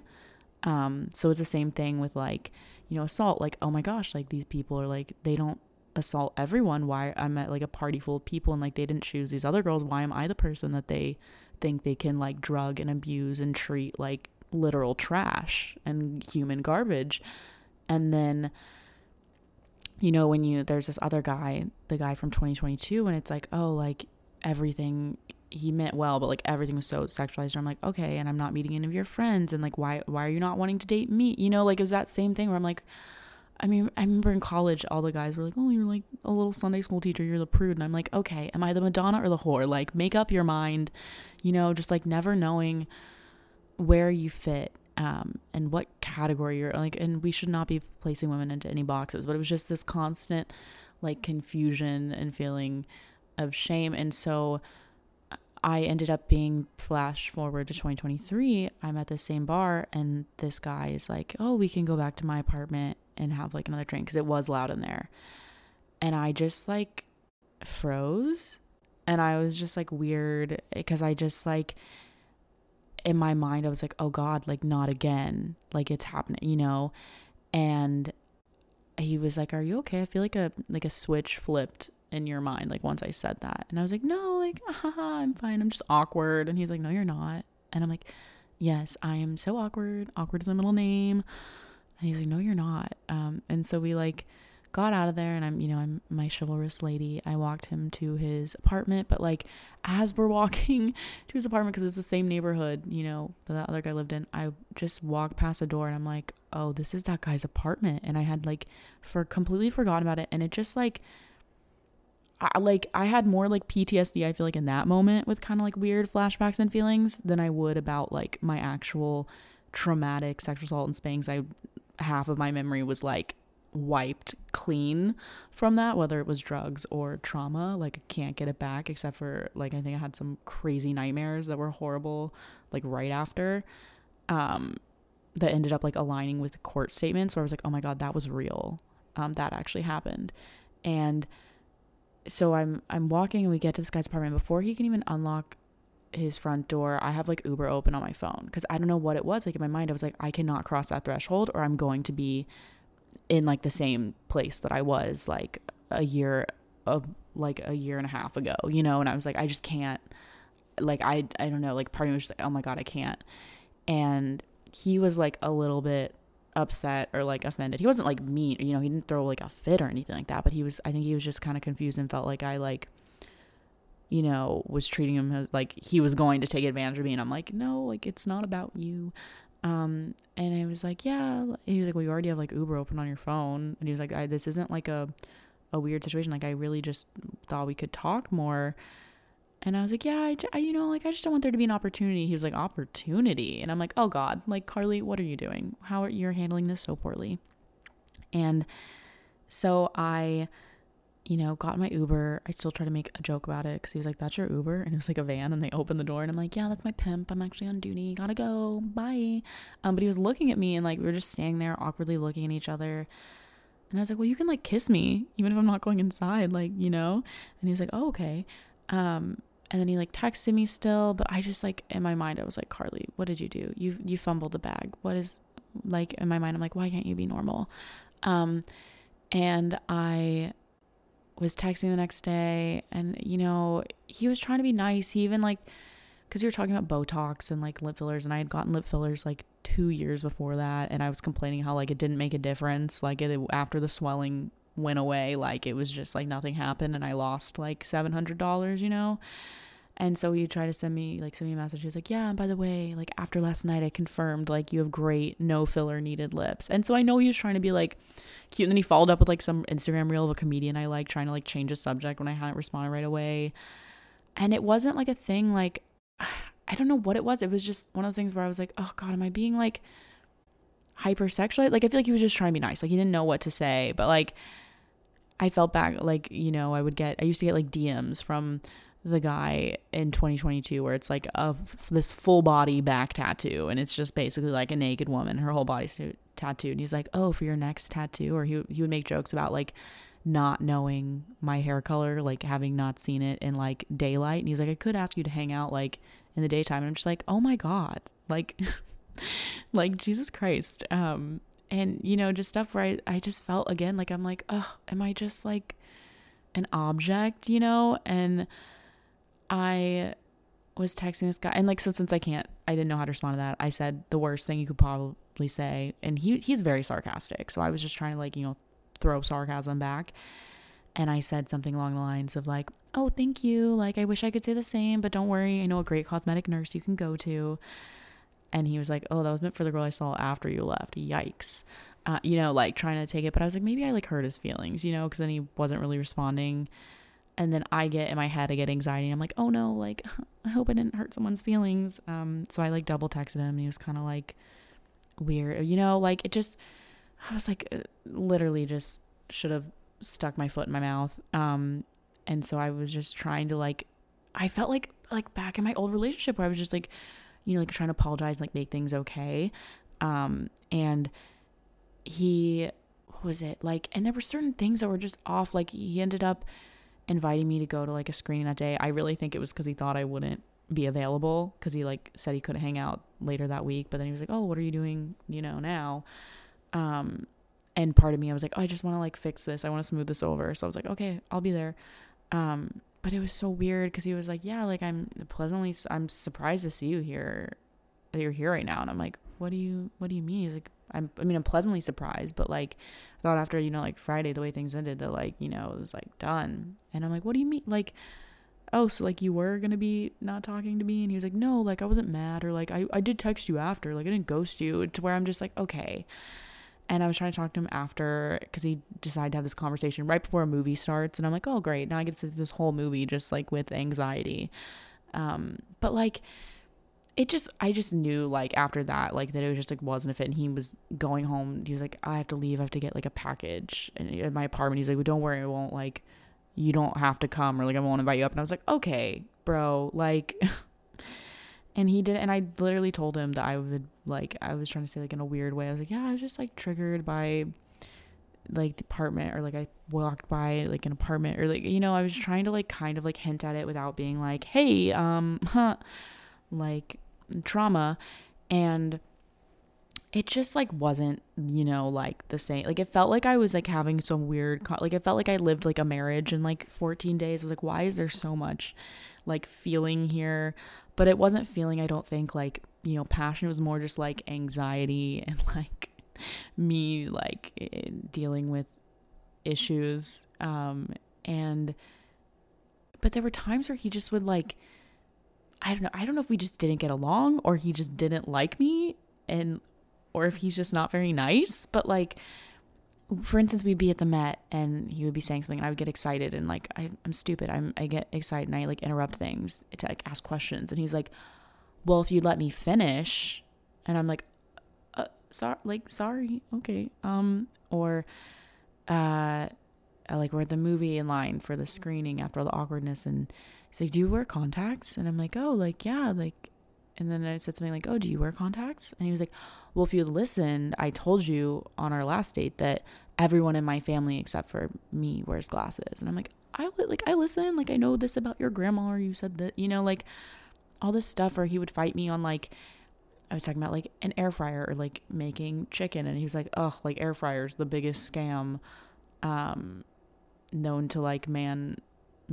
Um so it's the same thing with like you know assault like oh my gosh like these people are like they don't assault everyone. Why i'm at like a party full of people and like they didn't choose these other girls. Why am i the person that they think they can like drug and abuse and treat like literal trash and human garbage? And then you know when you there's this other guy the guy from 2022 and it's like oh like everything he meant well, but like everything was so sexualized. I'm like, okay, and I'm not meeting any of your friends, and like, why why are you not wanting to date me? You know, like it was that same thing where I'm like, I mean, I remember in college, all the guys were like, oh, you're like a little Sunday school teacher, you're the prude, and I'm like, okay, am I the Madonna or the whore? Like, make up your mind, you know, just like never knowing where you fit. Um, and what category you're like, and we should not be placing women into any boxes, but it was just this constant like confusion and feeling of shame. And so I ended up being flash forward to 2023. I'm at the same bar, and this guy is like, Oh, we can go back to my apartment and have like another drink because it was loud in there. And I just like froze. And I was just like weird eh, because I just like, in my mind, I was like, Oh God, like not again. Like it's happening, you know? And he was like, Are you okay? I feel like a like a switch flipped in your mind like once I said that. And I was like, "No, like haha, (laughs) I'm fine. I'm just awkward." And he's like, "No, you're not." And I'm like, "Yes, I am so awkward. Awkward is my middle name." And he's like, "No, you're not." Um and so we like got out of there and I'm, you know, I'm my chivalrous lady. I walked him to his apartment, but like as we're (laughs) walking to his apartment because it's the same neighborhood, you know, that that other guy lived in, I just walked past the door and I'm like, "Oh, this is that guy's apartment." And I had like for completely forgotten about it and it just like I, like I had more like PTSD I feel like in that moment with kind of like weird flashbacks and feelings than I would about like my actual traumatic sexual assault and spanks I half of my memory was like wiped clean from that, whether it was drugs or trauma. Like, I can't get it back, except for, like, I think I had some crazy nightmares that were horrible, like, right after. Um, that ended up like aligning with court statements where I was like, oh my God, that was real. Um, that actually happened. And so I'm I'm walking and we get to this guy's apartment before he can even unlock his front door. I have like Uber open on my phone because I don't know what it was. Like in my mind, I was like, I cannot cross that threshold or I'm going to be in like the same place that I was like a year of like a year and a half ago, you know, and I was like, I just can't like I I don't know, like part of me was like, oh my God, I can't. And he was like a little bit upset or like offended. He wasn't like mean, you know, he didn't throw like a fit or anything like that, but he was I think he was just kind of confused and felt like I like you know, was treating him as like he was going to take advantage of me and I'm like, "No, like it's not about you." Um, and I was like, yeah. He was like, well, you already have like Uber open on your phone. And he was like, I, this isn't like a, a weird situation. Like, I really just thought we could talk more. And I was like, yeah, I, I, you know, like, I just don't want there to be an opportunity. He was like, opportunity. And I'm like, oh God, like, Carly, what are you doing? How are you handling this so poorly? And so I you know, got my Uber. I still try to make a joke about it because he was like, That's your Uber? And it's like a van, and they open the door, and I'm like, Yeah, that's my pimp. I'm actually on duty. Gotta go. Bye. Um, but he was looking at me, and like, we were just standing there awkwardly looking at each other. And I was like, Well, you can like kiss me, even if I'm not going inside, like, you know? And he's like, Oh, okay. Um, and then he like texted me still, but I just like, in my mind, I was like, Carly, what did you do? You, you fumbled the bag. What is, like, in my mind, I'm like, Why can't you be normal? Um, and I, was texting the next day and you know he was trying to be nice he even like because we were talking about botox and like lip fillers and i had gotten lip fillers like two years before that and i was complaining how like it didn't make a difference like it, after the swelling went away like it was just like nothing happened and i lost like $700 you know and so he tried to send me like send me a message. He's like, "Yeah, and by the way, like after last night, I confirmed like you have great no filler needed lips." And so I know he was trying to be like cute. And then he followed up with like some Instagram reel of a comedian I like, trying to like change a subject when I hadn't responded right away. And it wasn't like a thing like (sighs) I don't know what it was. It was just one of those things where I was like, "Oh God, am I being like hypersexual?" Like I feel like he was just trying to be nice. Like he didn't know what to say, but like I felt back like you know I would get I used to get like DMs from the guy in 2022 where it's like a this full body back tattoo and it's just basically like a naked woman her whole body's tattooed and he's like oh for your next tattoo or he, he would make jokes about like not knowing my hair color like having not seen it in like daylight and he's like i could ask you to hang out like in the daytime and i'm just like oh my god like (laughs) like jesus christ um and you know just stuff where I, I just felt again like i'm like oh am i just like an object you know? And I was texting this guy and like so since I can't I didn't know how to respond to that. I said the worst thing you could probably say and he he's very sarcastic. So I was just trying to like, you know, throw sarcasm back. And I said something along the lines of like, "Oh, thank you. Like I wish I could say the same, but don't worry. I know a great cosmetic nurse you can go to." And he was like, "Oh, that was meant for the girl I saw after you left. Yikes." Uh, you know, like trying to take it, but I was like, maybe I like hurt his feelings, you know, because then he wasn't really responding and then I get in my head, I get anxiety. I'm like, oh no, like (laughs) I hope I didn't hurt someone's feelings. Um, so I like double texted him, and he was kind of like weird, you know, like it just. I was like, uh, literally, just should have stuck my foot in my mouth. Um, and so I was just trying to like, I felt like like back in my old relationship where I was just like, you know, like trying to apologize, and, like make things okay. Um, and he was it like, and there were certain things that were just off. Like he ended up inviting me to go to like a screening that day. I really think it was because he thought I wouldn't be available because he like said he couldn't hang out later that week. But then he was like, "Oh, what are you doing? You know now." Um, and part of me, I was like, oh, "I just want to like fix this. I want to smooth this over." So I was like, "Okay, I'll be there." Um, but it was so weird because he was like, "Yeah, like I'm pleasantly, I'm surprised to see you here. That you're here right now." And I'm like, "What do you, what do you mean?" He's like, I'm, I mean, I'm pleasantly surprised, but like, I thought after, you know, like Friday, the way things ended, that like, you know, it was like done. And I'm like, what do you mean? Like, oh, so like you were gonna be not talking to me? And he was like, no, like I wasn't mad, or like I, I did text you after, like I didn't ghost you, to where I'm just like, okay. And I was trying to talk to him after because he decided to have this conversation right before a movie starts. And I'm like, oh, great. Now I get to see this whole movie just like with anxiety. Um, but like, it just I just knew like after that like that it was just like wasn't a fit and he was going home he was like I have to leave I have to get like a package in my apartment. He's like well, don't worry I won't like you don't have to come or like I won't invite you up. And I was like okay bro like (laughs) and he did and I literally told him that I would like I was trying to say like in a weird way I was like yeah I was just like triggered by like the apartment or like I walked by like an apartment or like you know I was trying to like kind of like hint at it without being like hey um huh, (laughs) like trauma and it just like wasn't you know like the same. Like it felt like i was like having some weird like it felt like i lived like a marriage in like 14 days. I was like why is there so much like feeling here? But it wasn't feeling i don't think like you know passion. It was more just like anxiety (laughs) and like me like dealing with issues. Um and but there were times where he just would like I don't know. I don't know if we just didn't get along or he just didn't like me and or if he's just not very nice, but like for instance, we'd be at the Met and he would be saying something and I would get excited and like I, am stupid. I'm I get excited and I like interrupt things to like ask questions and he's like, Well, if you'd let me finish and I'm like, uh, sorry like sorry, okay. Um or uh like we're at the movie in line for the screening after all the awkwardness and he's like, Do you wear contacts? And I'm like, Oh, like, yeah, like and then I said something like, Oh, do you wear contacts? And he was like, Well, if you listened, I told you on our last date that everyone in my family except for me wears glasses. And I'm like, I like I listen, like I know this about your grandma or you said that, you know, like all this stuff or he would fight me on like I was talking about like an air fryer or like making chicken and he was like, "Oh, like air fryers the biggest scam um known to like man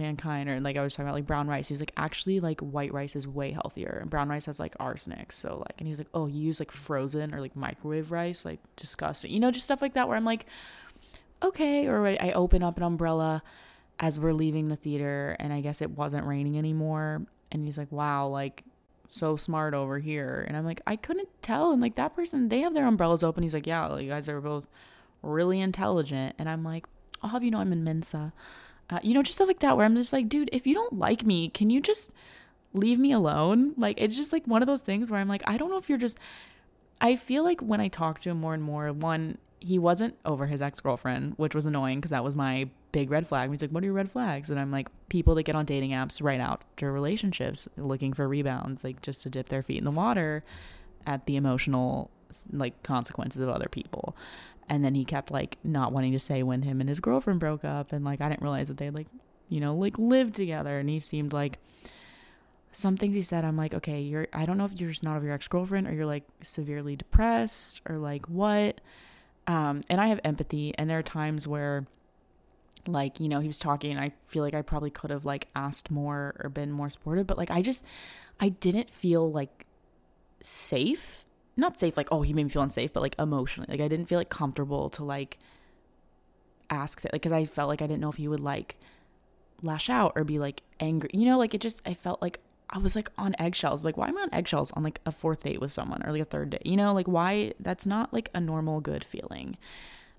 mankind or like I was talking about like brown rice. He's like actually like white rice is way healthier and brown rice has like arsenic. So like and he's like, "Oh, you use like frozen or like microwave rice? Like disgusting." You know, just stuff like that where I'm like, "Okay." Or I open up an umbrella as we're leaving the theater and I guess it wasn't raining anymore and he's like, "Wow, like so smart over here." And I'm like, "I couldn't tell." And like that person, they have their umbrellas open. He's like, "Yeah, you guys are both really intelligent." And I'm like, "I'll have you know I'm in Mensa." Uh, you know, just stuff like that where I'm just like, dude, if you don't like me, can you just leave me alone? Like, it's just like one of those things where I'm like, I don't know if you're just. I feel like when I talk to him more and more, one, he wasn't over his ex girlfriend, which was annoying because that was my big red flag. He's like, What are your red flags? And I'm like, People that get on dating apps right after relationships looking for rebounds, like just to dip their feet in the water at the emotional like consequences of other people and then he kept like not wanting to say when him and his girlfriend broke up. And like I didn't realize that they like you know like lived together. And he seemed like some things he said I'm like okay you're I don't know if you're just not of your ex-girlfriend or you're like severely depressed or like what? Um and I have empathy. And there are times where like you know he was talking I feel like I probably could have like asked more or been more supportive. But like I just I didn't feel like safe not safe like oh he made me feel unsafe but like emotionally like i didn't feel like comfortable to like ask that like because i felt like i didn't know if he would like lash out or be like angry you know like it just i felt like i was like on eggshells like why am i on eggshells on like a fourth date with someone or like a third date you know like why that's not like a normal good feeling.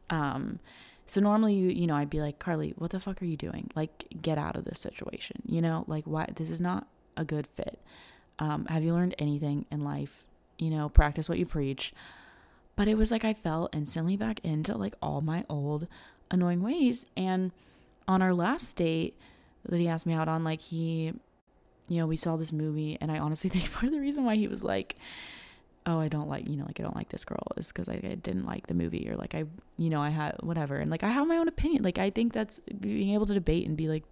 Um so normally you you know i'd be like carly what the fuck are you doing? Like get out of this situation you know like why this is not a good fit. Um have you learned anything in life you know, practice what you preach. But it was like I fell instantly back into like all my old annoying ways. And on our last date that he asked me out on, like he, you know, we saw this movie, and I honestly (laughs) think part of the reason why he was like, oh, I don't like, you know, like I don't like this girl is because I, didn't like the movie or like I, you know, I had whatever. And like I have my own opinion. Like I think that's being able to debate and be like,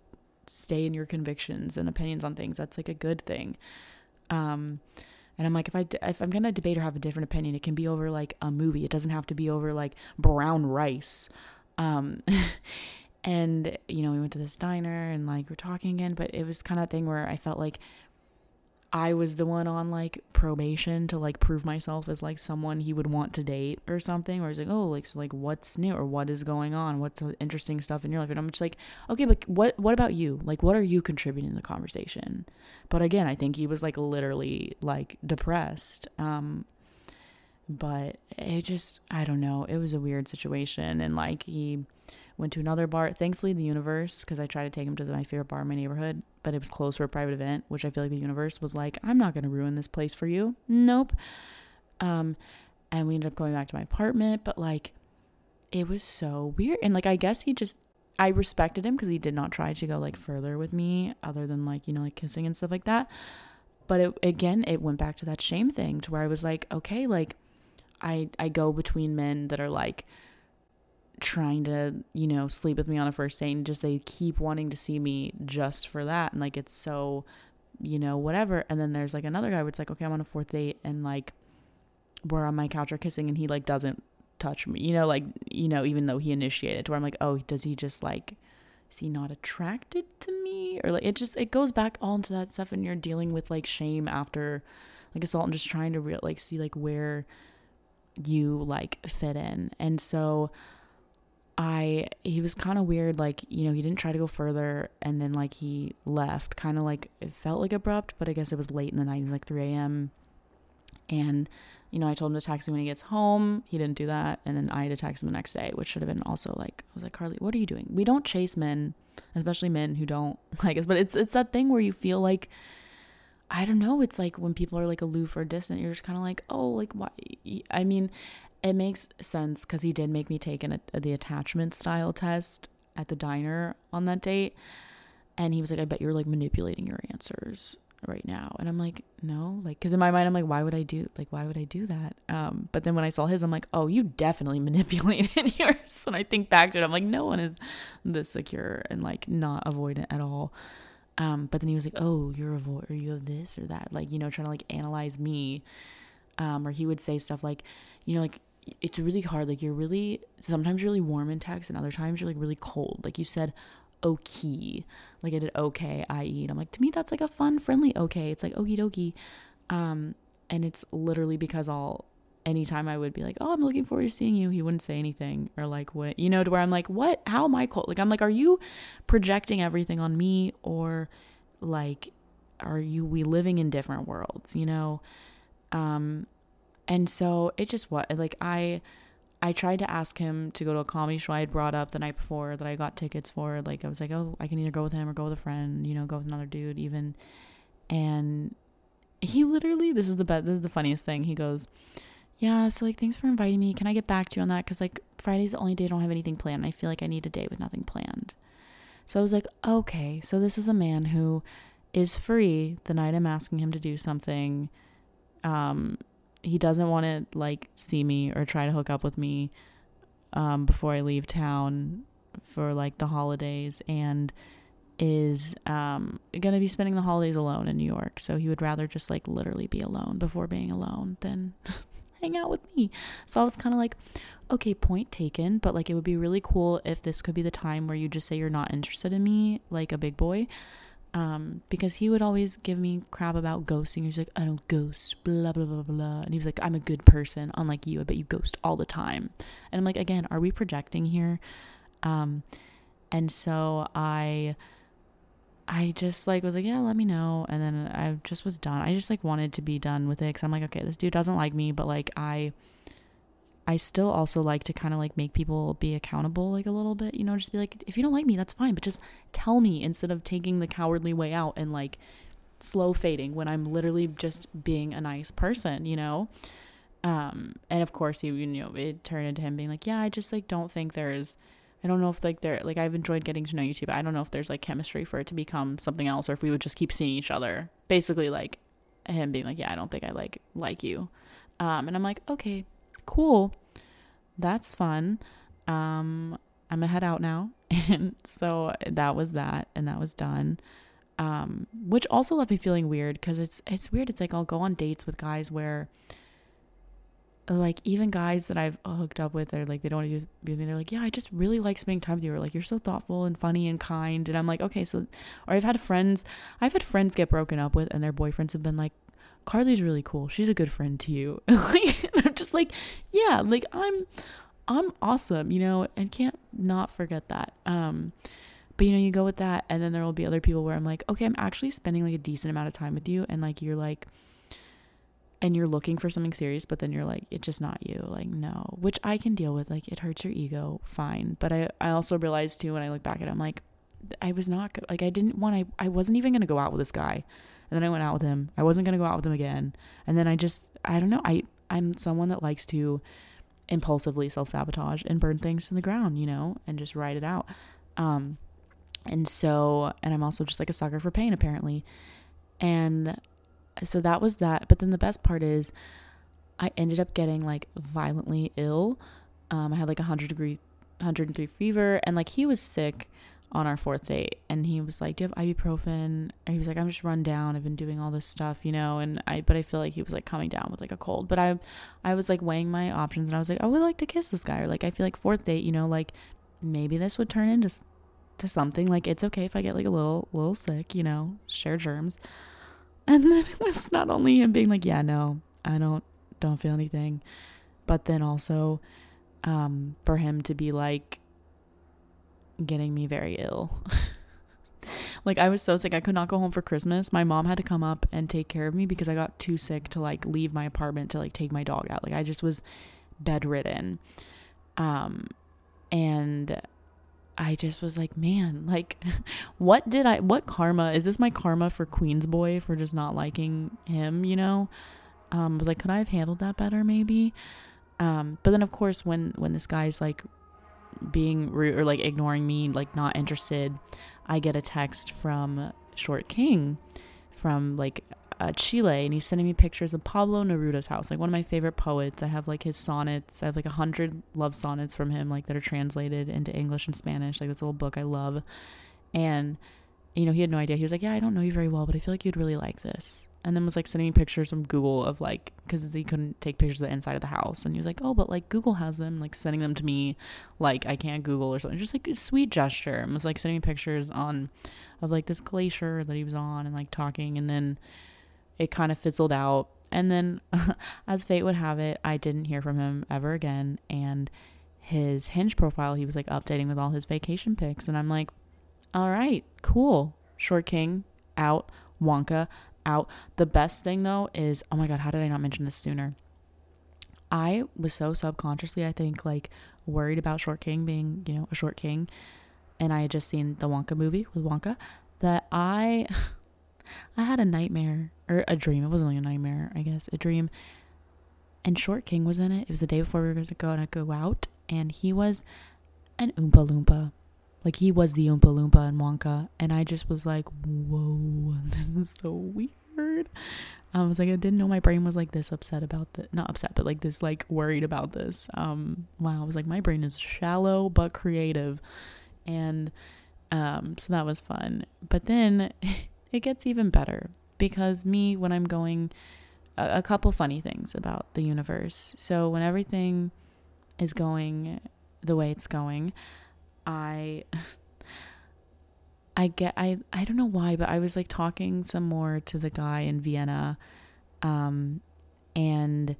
stay in your convictions and opinions on things. That's like a good thing. Um, and I'm like, if I if I'm gonna debate or have a different opinion, it can be over like a movie. It doesn't have to be over like brown rice. Um, (laughs) and you know, we went to this diner and like we're talking again, but it was kind of thing where I felt like I was the one on like probation to like prove myself as like someone he would want to date or something. Where he's like, oh, like so, like what's new or what is going on? What's interesting stuff in your life? And I'm just like, okay, but what what about you? Like, what are you contributing to the conversation? But again, I think he was like literally like depressed. Um, but it just I don't know. It was a weird situation, and like he went to another bar. Thankfully, the universe, because I tried to take him to my favorite bar in my neighborhood but it was closed for a private event, which I feel like the universe was like, I'm not going to ruin this place for you. Nope. Um, and we ended up going back to my apartment, but like, it was so weird. And like, I guess he just, I respected him because he did not try to go like further with me other than like, you know, like kissing and stuff like that. But it, again, it went back to that shame thing to where I was like, okay, like, I, I go between men that are like, trying to, you know, sleep with me on a first date and just they keep wanting to see me just for that. And like it's so, you know, whatever. And then there's like another guy where it's like, okay, I'm on a fourth date and like we're on my couch or kissing and he like doesn't touch me, you know, like, you know, even though he initiated to where I'm like, oh, does he just like, is he not attracted to me? Or like it just, it goes back all into that stuff and you're dealing with like shame after like assault and just trying to real like see like where you like fit in. And so, I he was kind of weird like you know he didn't try to go further and then like he left kind of like it felt like abrupt but I guess it was late in the night it was like 3 a.m. and you know I told him to text me when he gets home he didn't do that and then I had to text him the next day which should have been also like I was like Carly what are you doing we don't chase men especially men who don't (laughs) like us but it's it's that thing where you feel like I don't know it's like when people are like aloof or distant you're just kind of like oh like why I mean it makes sense because he did make me take an, a, the attachment style test at the diner on that date. And he was like, I bet you're like manipulating your answers right now. And I'm like, no, like, cause in my mind, I'm like, why would I do, like, why would I do that? Um, but then when I saw his, I'm like, oh, you definitely (laughs) manipulated (laughs) yours. And I think back to it, I'm like, no one is this secure and like not avoidant at all. Um, but then he was like, oh, you're avoid, or you have this or that, like, you know, trying to like analyze me. Um, or he would say stuff like, you know, like, it's really hard. Like you're really sometimes really warm in text, and other times you're like really cold. Like you said, okay, like I did okay, I eat. I'm like to me that's like a fun, friendly okay. It's like okie dokie, um, and it's literally because I'll anytime I would be like, oh, I'm looking forward to seeing you, he wouldn't say anything or like what you know to where I'm like, what? How am I cold? Like I'm like, are you projecting everything on me or like are you we living in different worlds? You know, um and so it just what like I I tried to ask him to go to a comedy show I had brought up the night before that I got tickets for. Like I was like, oh, I can either go with him or go with a friend, you know, go with another dude even. And he literally, this is the best, this is the funniest thing. He goes, yeah, so like thanks for inviting me. Can I get back to you on that? Because like Friday's the only day I don't have anything planned. I feel like I need a day with nothing planned. So I was like, okay, so this is a man who is free the night I'm asking him to do something. Um, he doesn't want to like see me or try to hook up with me um, before I leave town for like the holidays and is um, going to be spending the holidays alone in New York. So he would rather just like literally be alone before being alone than (laughs) hang out with me. So I was kind of like, okay, point taken, but like it would be really cool if this could be the time where you just say you're not interested in me like a big boy um, because he would always give me crap about ghosting. He's like, I don't ghost, blah blah blah blah. And he was like, I'm a good person, unlike you. I bet you ghost all the time. And I'm like, again, are we projecting here? Um, and so I, I just like was like, yeah, let me know. And then I just was done. I just like wanted to be done with it because I'm like, okay, this dude doesn't like me, but like I I still also like to kind of like make people be accountable like a little bit, you know, just be like, if you don't like me, that's fine, but just tell me instead of taking the cowardly way out and like slow fading when I'm literally just being a nice person, you know? Um, and of course, he, you know, it turned into him being like, yeah, I just like don't think there's, I don't know if like there, like I've enjoyed getting to know you too, but I don't know if there's like chemistry for it to become something else or if we would just keep seeing each other. Basically, like him being like, yeah, I don't think I like like you. Um, and I'm like, okay, cool. That's fun. Um, I'm gonna head out now. (laughs) And so that was that, and that was done. Um, which also left me feeling weird because it's it's weird. It's like I'll go on dates with guys where like even guys that I've hooked up with are like they don't want to be with me. They're like, yeah, I just really like spending time with you. Or like you're so thoughtful and funny and kind. And I'm like, okay, so or I've had friends, I've had friends get broken up with, and their boyfriends have been like, Carly's really cool. She's a good friend to you. (laughs) Just like, yeah, like I'm I'm awesome, you know, and can't not forget that. Um but you know, you go with that and then there will be other people where I'm like, okay, I'm actually spending like a decent amount of time with you and like you're like and you're looking for something serious, but then you're like, it's just not you. Like, no. Which I can deal with. Like it hurts your ego, fine. But I, I also realized too when I look back at it, I'm like, I was not like I didn't want I I wasn't even gonna go out with this guy, and then I went out with him. I wasn't gonna go out with him again, and then I just I don't know. I I'm someone that likes to impulsively self sabotage and burn things to the ground, you know, and just write it out. Um, and so, and I'm also just like a sucker for pain apparently, and so that was that. But then the best part is, I ended up getting like violently ill. Um, I had like a hundred degree, hundred and three fever, and like he was sick on our fourth date and he was like, Do you have ibuprofen? And he was like, I'm just run down. I've been doing all this stuff, you know, and I but I feel like he was like coming down with like a cold. But I I was like weighing my options and I was like, I would like to kiss this guy. Or like I feel like fourth date, you know, like maybe this would turn into to something. Like it's okay if I get like a little little sick, you know, share germs. And (laughs) then it was not only him being like, Yeah, no, I don't don't feel anything, but then also um for him to be like getting me very ill. (laughs) like I was so sick I could not go home for Christmas. My mom had to come up and take care of me because I got too sick to like leave my apartment to like take my dog out. Like I just was bedridden. Um and I just was like, man, like (laughs) what did I what karma is this my karma for Queen's boy for just not liking him, you know? Um I was like, could I have handled that better maybe? Um but then of course when when this guy's like being rude or like ignoring me, like not interested, I get a text from Short King from like uh, Chile, and he's sending me pictures of Pablo Neruda's house, like one of my favorite poets. I have like his sonnets. I have like a hundred love sonnets from him, like that are translated into English and Spanish. Like this little book I love, and you know he had no idea. He was like, "Yeah, I don't know you very well, but I feel like you'd really like this." And then was like sending me pictures from Google of like because he couldn't take pictures of the inside of the house, and he was like, "Oh, but like Google has them," like sending them to me, like I can't Google or something. Just like a sweet gesture, and was like sending me pictures on of like this glacier that he was on, and like talking, and then it kind of fizzled out. And then, (laughs) as fate would have it, I didn't hear from him ever again, and his Hinge profile he was like updating with all his vacation pics, and I'm like, "All right, cool, Short King out." Wonka out. The best thing though is, oh my god, how did I not mention this sooner? I was so subconsciously, I think, like worried about Short King being, you know, a short king, and I had just seen the Wonka movie with Wonka that I, (laughs) I had a nightmare or a dream. It wasn't like a nightmare, I guess, a dream. And Short King was in it. It was the day before we were going to go out, and he was an Oompa Loompa. Like he was the Oompa Loompa in Wonka, and I just was like, "Whoa, (laughs) this is so weird." I was like, I didn't know my brain was like this upset about the not upset, but like this like worried about this. Um, wow, I was like, my brain is shallow but creative, and um, so that was fun. But then (laughs) it gets even better because me when I'm going, a, a couple funny things about the universe. So when everything is going the way it's going, I I get I I don't know why, but I was like talking some more to the guy in Vienna um and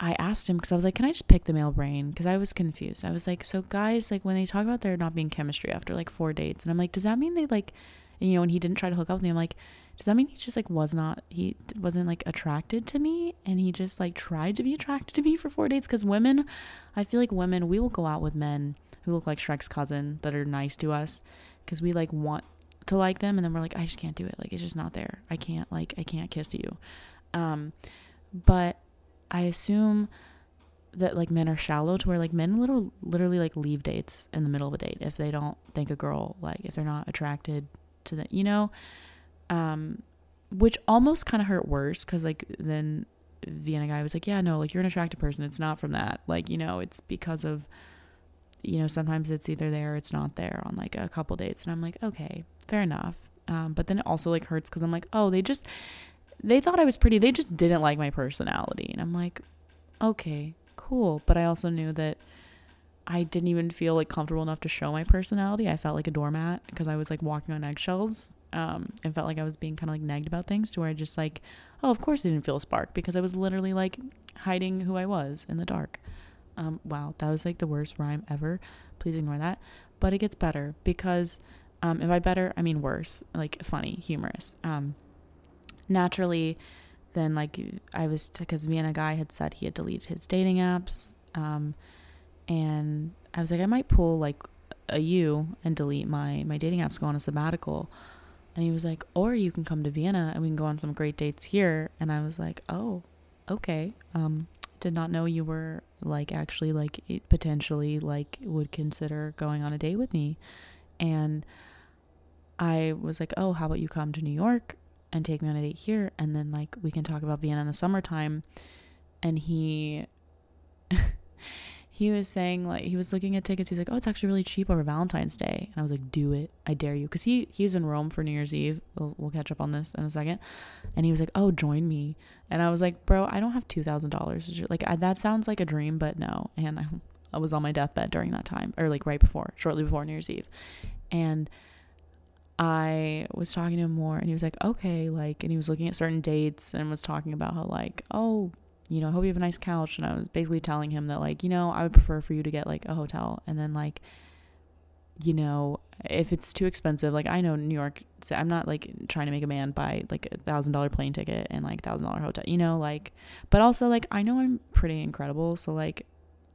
I asked him because I was like, "Can I just pick the male brain?" Because I was confused. I was like, "So guys, like when they talk about there not being chemistry after like four dates, and I'm like, does that mean they like, you know?" And he didn't try to hook up with me. I'm like, does that mean he just like was not he wasn't like attracted to me, and he just like tried to be attracted to me for four dates? Because women, I feel like women, we will go out with men who look like Shrek's cousin that are nice to us because we like want to like them and then we're like I just can't do it. Like it's just not there. I can't like I can't kiss you. Um but I assume that like men are shallow to where like men little literally like leave dates in the middle of a date if they don't think a girl like if they're not attracted to the you know? Um which almost kind of hurt worse because like then Vienna guy was like yeah no like you're an attractive person. It's not from that. Like you know it's because of you know, sometimes it's either there or it's not there on like a couple dates. And I'm like, okay, fair enough. Um, but then it also like hurts because I'm like, oh, they just, they thought I was pretty. They just didn't like my personality. And I'm like, okay, cool. But I also knew that I didn't even feel like comfortable enough to show my personality. I felt like a doormat because I was like walking on eggshells. Um, and felt like I was being kind of like nagged about things to where I just like, oh, of course I didn't feel a spark because I was literally like hiding who I was in the dark. Um, wow, that was like the worst rhyme ever. Please ignore that. But it gets better because, um, and by better, I mean worse, like funny, humorous. Um, naturally, then like I was, because me and a guy had said he had deleted his dating apps. Um, and I was like, I might pull like a U and delete my my dating apps, go on a sabbatical. And he was like, or you can come to Vienna and we can go on some great dates here. And I was like, oh, okay. Um, did not know you were like actually like potentially like would consider going on a date with me. And I was like, oh, how about you come to New York and take me on a date here? And then like we can talk about Vienna in the summertime. And he (laughs) he was saying like he was looking at tickets. He's like, "Oh, it's actually really cheap over Valentine's Day." And I was like, "Do it, I dare you," because he he's in Rome for New Year's Eve. We'll, we'll, catch up on this in a second. And he was like, "Oh, join me." And I was like, "Bro, I don't have two thousand dollars. Like I, that sounds like a dream, but no." And (laughs) I, I was on my deathbed during that time, or like right before, shortly before New Year's Eve, and I was talking to him more, and he was like, "Okay," like, and he was looking at certain dates and was talking about how like, "Oh." You know, I hope you have a nice couch. And I was basically telling him that, like, you know, I would prefer for you to get like a hotel. And then, like, you know, if it's too expensive, like, I know New York, I'm not like trying to make a man buy like a thousand dollar plane ticket and like thousand dollar hotel, you know, like, but also, like, I know I'm pretty incredible. So, like,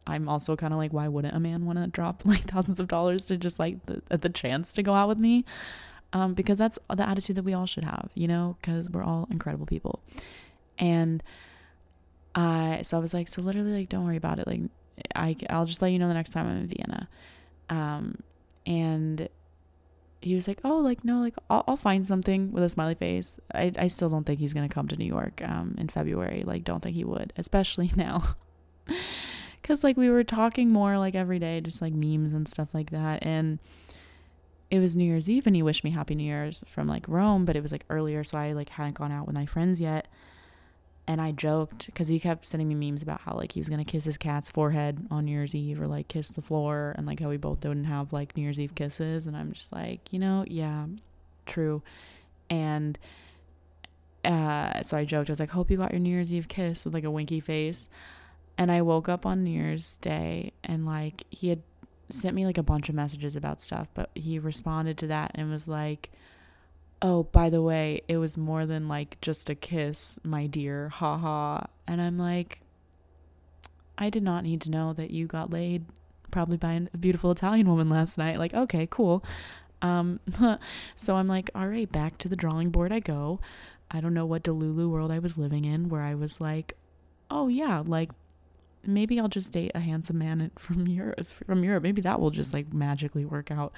I'm also kind of like, why wouldn't a man want to drop (laughs) like thousands of dollars to just like the, the chance to go out with me? Um, because that's the attitude that we all should have, you know, because we're all incredible people. And, I so I was like, so literally like don't worry about it. Like I I'll just let you know the next time I'm in Vienna. Um and he was like, "Oh, like no, like I'll, I'll find something with a smiley face." I I still don't think he's gonna come to New York um in February. Like, don't think he would, especially (laughs) now, because like we were talking more like every day, just like memes and stuff like that. And it was New Year's Eve, and he wished me Happy New Year's from like Rome, but it was like earlier, so I like hadn't gone out with my friends yet and I joked because he kept sending me memes about how like he was gonna kiss his cat's forehead on New Year's Eve or like kiss the floor and like how we both didn't have like New Year's Eve kisses and I'm just like you know yeah true. And uh so I joked I was like hope you got your New Year's Eve kiss with like a winky face. And I woke up on New Year's Day and like he had sent me like a bunch of messages about stuff but he responded to that and was like oh, by the way, it was more than like just a kiss, my dear, ha ha. And I'm like, I did not need to know that you got laid probably by a beautiful Italian woman last night. Like, okay, cool. Um, (laughs) so I'm like, all right, back to the drawing board I go. I don't know what Delulu world I was living in where I was like, oh yeah, like maybe I'll just date a handsome man (laughs) from Europe. From Europe, maybe that will just like magically work out.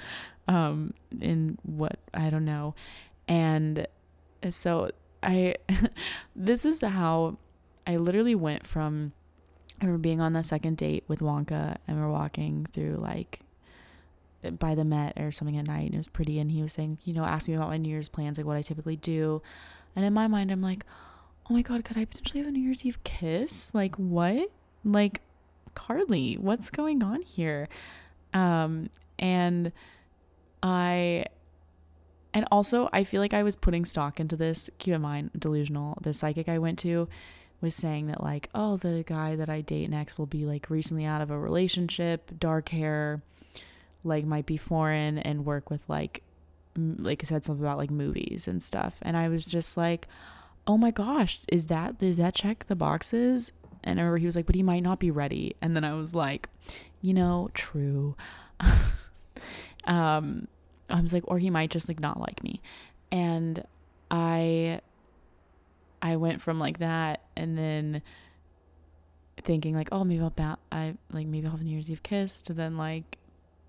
Um, in what I don't know, and so I, (laughs) this is how I literally went from, I remember being on the second date with Wonka and we're walking through like by the Met or something at night and it was pretty and he was saying, you know, asking me about my New Year's plans, like what I typically do. And in my mind, I'm like, oh my God, could I potentially have a New Year's Eve kiss? Like what? Like Carly, what's going on here? Um, and I and also, I feel like I was putting stock into this. Keep in mind, delusional. The psychic I went to was saying that, like, oh, the guy that I date next will be like recently out of a relationship, dark hair, like might be foreign, and work with like, m- like I said something about like movies and stuff. And I was just like, oh my gosh, is that does that check the boxes? And I remember he was like, but he might not be ready. And then I was like, you know, true. (laughs) um I was like, or he might just like not like me. And I I went from like that and then thinking like, oh maybe I'll ba- I like maybe I'll have a New Year's Eve kiss to then like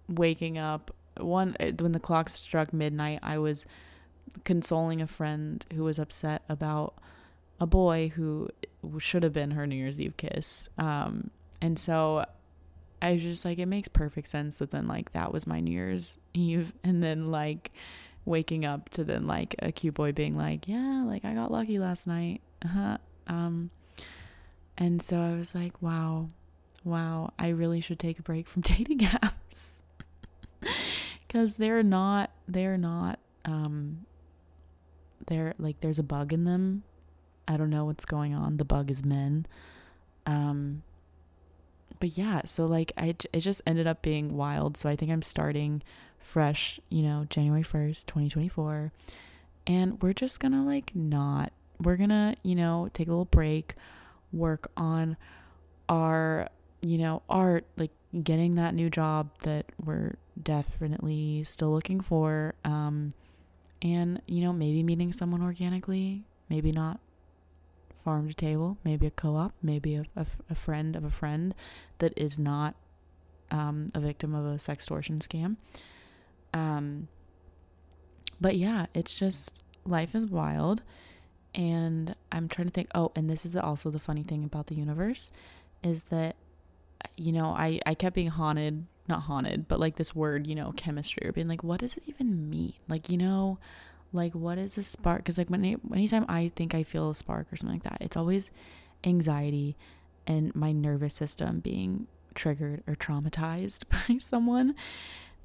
waking up one uh, when the clock struck midnight I was consoling a friend who was upset about a boy who should have been her New Year's Eve kiss. Um, and so I was just like, it makes perfect sense that then like that was my New Year's Eve, (laughs) and then like waking up to then like a cute boy being like, yeah, like I got lucky last night, uh-huh. um, and so I was like, wow, wow, I really should take a break from (laughs) dating apps (laughs) because they're not, they're not, um, they're like there's a bug in them. I don't know what's going on. The bug is men. Um, but yeah, so like I it just ended up being wild. So I think I'm starting fresh, you know, January 1st, 2024. And we're just going to like not we're going to, you know, take a little break, work on our, you know, art, like getting that new job that we're definitely still looking for. Um, and, you know, maybe meeting someone organically, maybe not farm to table, maybe a co op, maybe a, a, a, friend of a friend that is not um, a victim of a sextortion scam. Um, but yeah, it's just life is wild. And I'm trying to think, oh, and this is also the funny thing about the universe is that, you know, I, I kept being haunted, not haunted, but like this word, you know, chemistry, or being like, what does it even mean? Like, you know, like what is a spark? Because like when anytime I think I feel a spark or something like that, it's always anxiety and my nervous system being triggered or traumatized (laughs) by someone.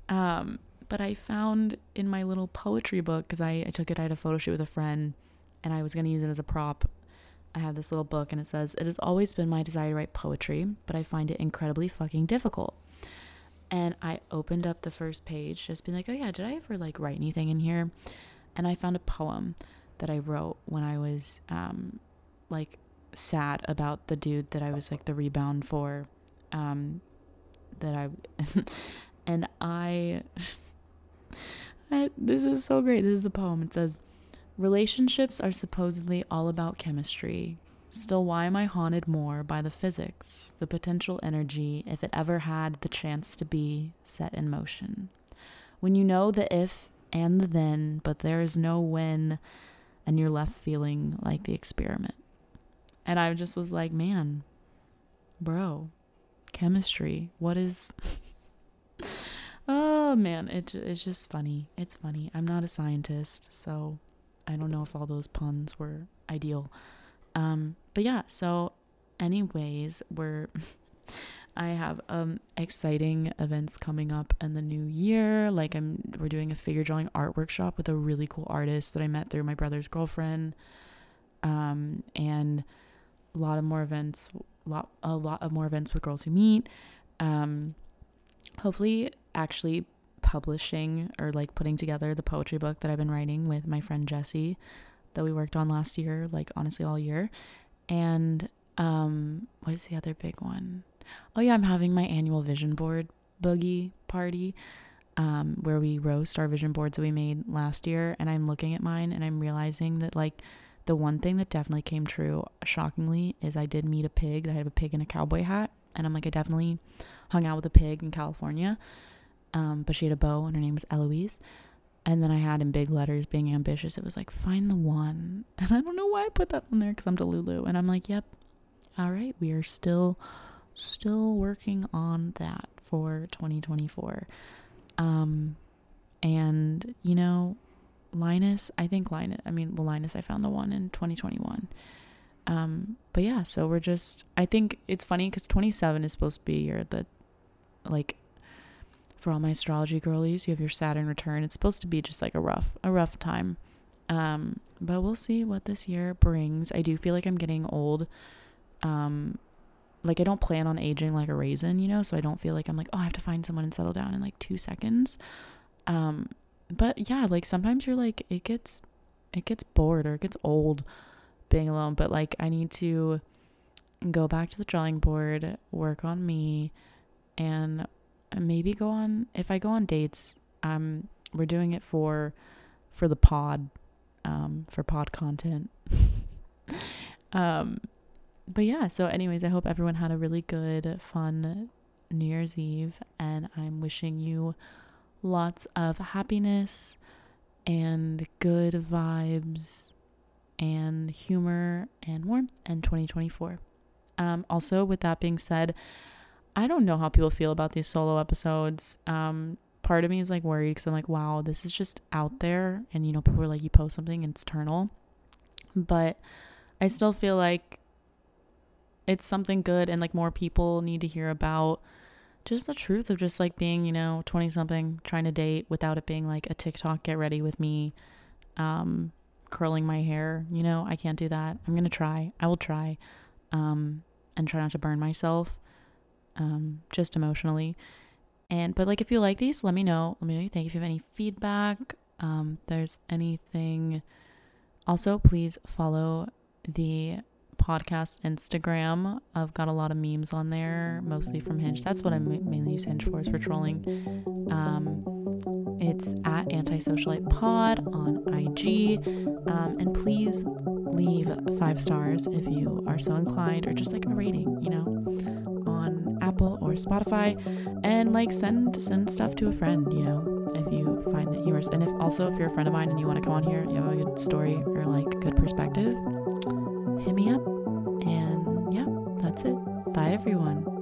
Um, but I found in my little poetry book, because I, I took it, I had a photo shoot with a friend and I was going to use it as a prop. I have this little book and it says, It has always been my desire to write poetry, but I find it incredibly fucking difficult. And I opened up the first page, just being like, Oh, yeah, did I ever like write anything in here? And I found a poem that I wrote when I was um, like sad about the dude that I was like the rebound for. Um, that I, (laughs) and I. (laughs) I, this is so great. This is the poem. It says, Relationships are supposedly all about chemistry. Still, why am I haunted more by the physics, the potential energy, if it ever had the chance to be set in motion? When you know the if and the then, but there is no when, and you're left feeling like the experiment. And I just was like, man, bro, chemistry, what is. (laughs) Oh man, it it's just funny. It's funny. I'm not a scientist, so I don't know if all those puns were ideal. Um, but yeah, so anyways, we're (laughs) I have um exciting events coming up in the new year. Like I'm we're doing a figure drawing art workshop with a really cool artist that I met through my brother's girlfriend. Um and a lot of more events lot a lot of more events with girls who meet. Um hopefully actually publishing or like putting together the poetry book that I've been writing with my friend Jessie that we worked on last year, like honestly all year. And um what is the other big one? Oh yeah, I'm having my annual vision board boogie party um where we roast our vision boards that we made last year and I'm looking at mine and I'm realizing that like the one thing that definitely came true shockingly is I did meet a pig. I had a pig in a cowboy hat and I'm like I definitely hung out with a pig in California. Um, but she had a bow and her name was Eloise. And then I had in big letters, being ambitious, it was like, find the one. (laughs) And I don't know why I put that on there because I'm Delulu. And I'm like, yep, all right, we are still, still working on that for 2024. Um, and, you know, Linus, I think Linus, I mean, well, Linus, I found the one in 2021. Um, but yeah, so we're just, I think it's funny because 27 is supposed to be your, the, like, for all my astrology girlies, you have your Saturn return. It's supposed to be just like a rough, a rough time. Um, but we'll see what this year brings. I do feel like I'm getting old. Um, like I don't plan on aging like a raisin, you know, so I don't feel like I'm like, oh, I have to find someone and settle down in like two seconds. Um, but yeah, like sometimes you're like, it gets, it gets bored or it gets old being alone. But like, I need to go back to the drawing board, work on me, and maybe go on if I go on dates, um we're doing it for for the pod um for pod content. (laughs) um but yeah, so anyways, I hope everyone had a really good fun New Year's Eve and I'm wishing you lots of happiness and good vibes and humor and warmth in 2024. Um, also, with that being said, I don't know how people feel about these solo episodes. Um, part of me is like worried because I'm like, wow, this is just out there, and you know, people are like, you post something, it's eternal. But I still feel like it's something good, and like more people need to hear about just the truth of just like being, you know, 20 something, trying to date without it being like a TikTok get ready with me, um, curling my hair. You know, I can't do that. I'm gonna try. I will try, um, and try not to burn myself um, just emotionally. And but like if you like these, let me know. Let me know you think. If you have any feedback, um, there's anything. Also, please follow the podcast Instagram. I've got a lot of memes on there, mostly from Hinge. That's what I mainly use Hinge for, is for trolling. Um, it's at Antisocialite Pod on IG. Um, and please leave five stars if you are so inclined, or just like a rating, you know, on Apple or Spotify. And like send send stuff to a friend, you know, if you find it humorous. And if also if you're a friend of mine and you want to come on here, you have a good story or like good perspective, hit me up. And yeah, that's it. Bye everyone.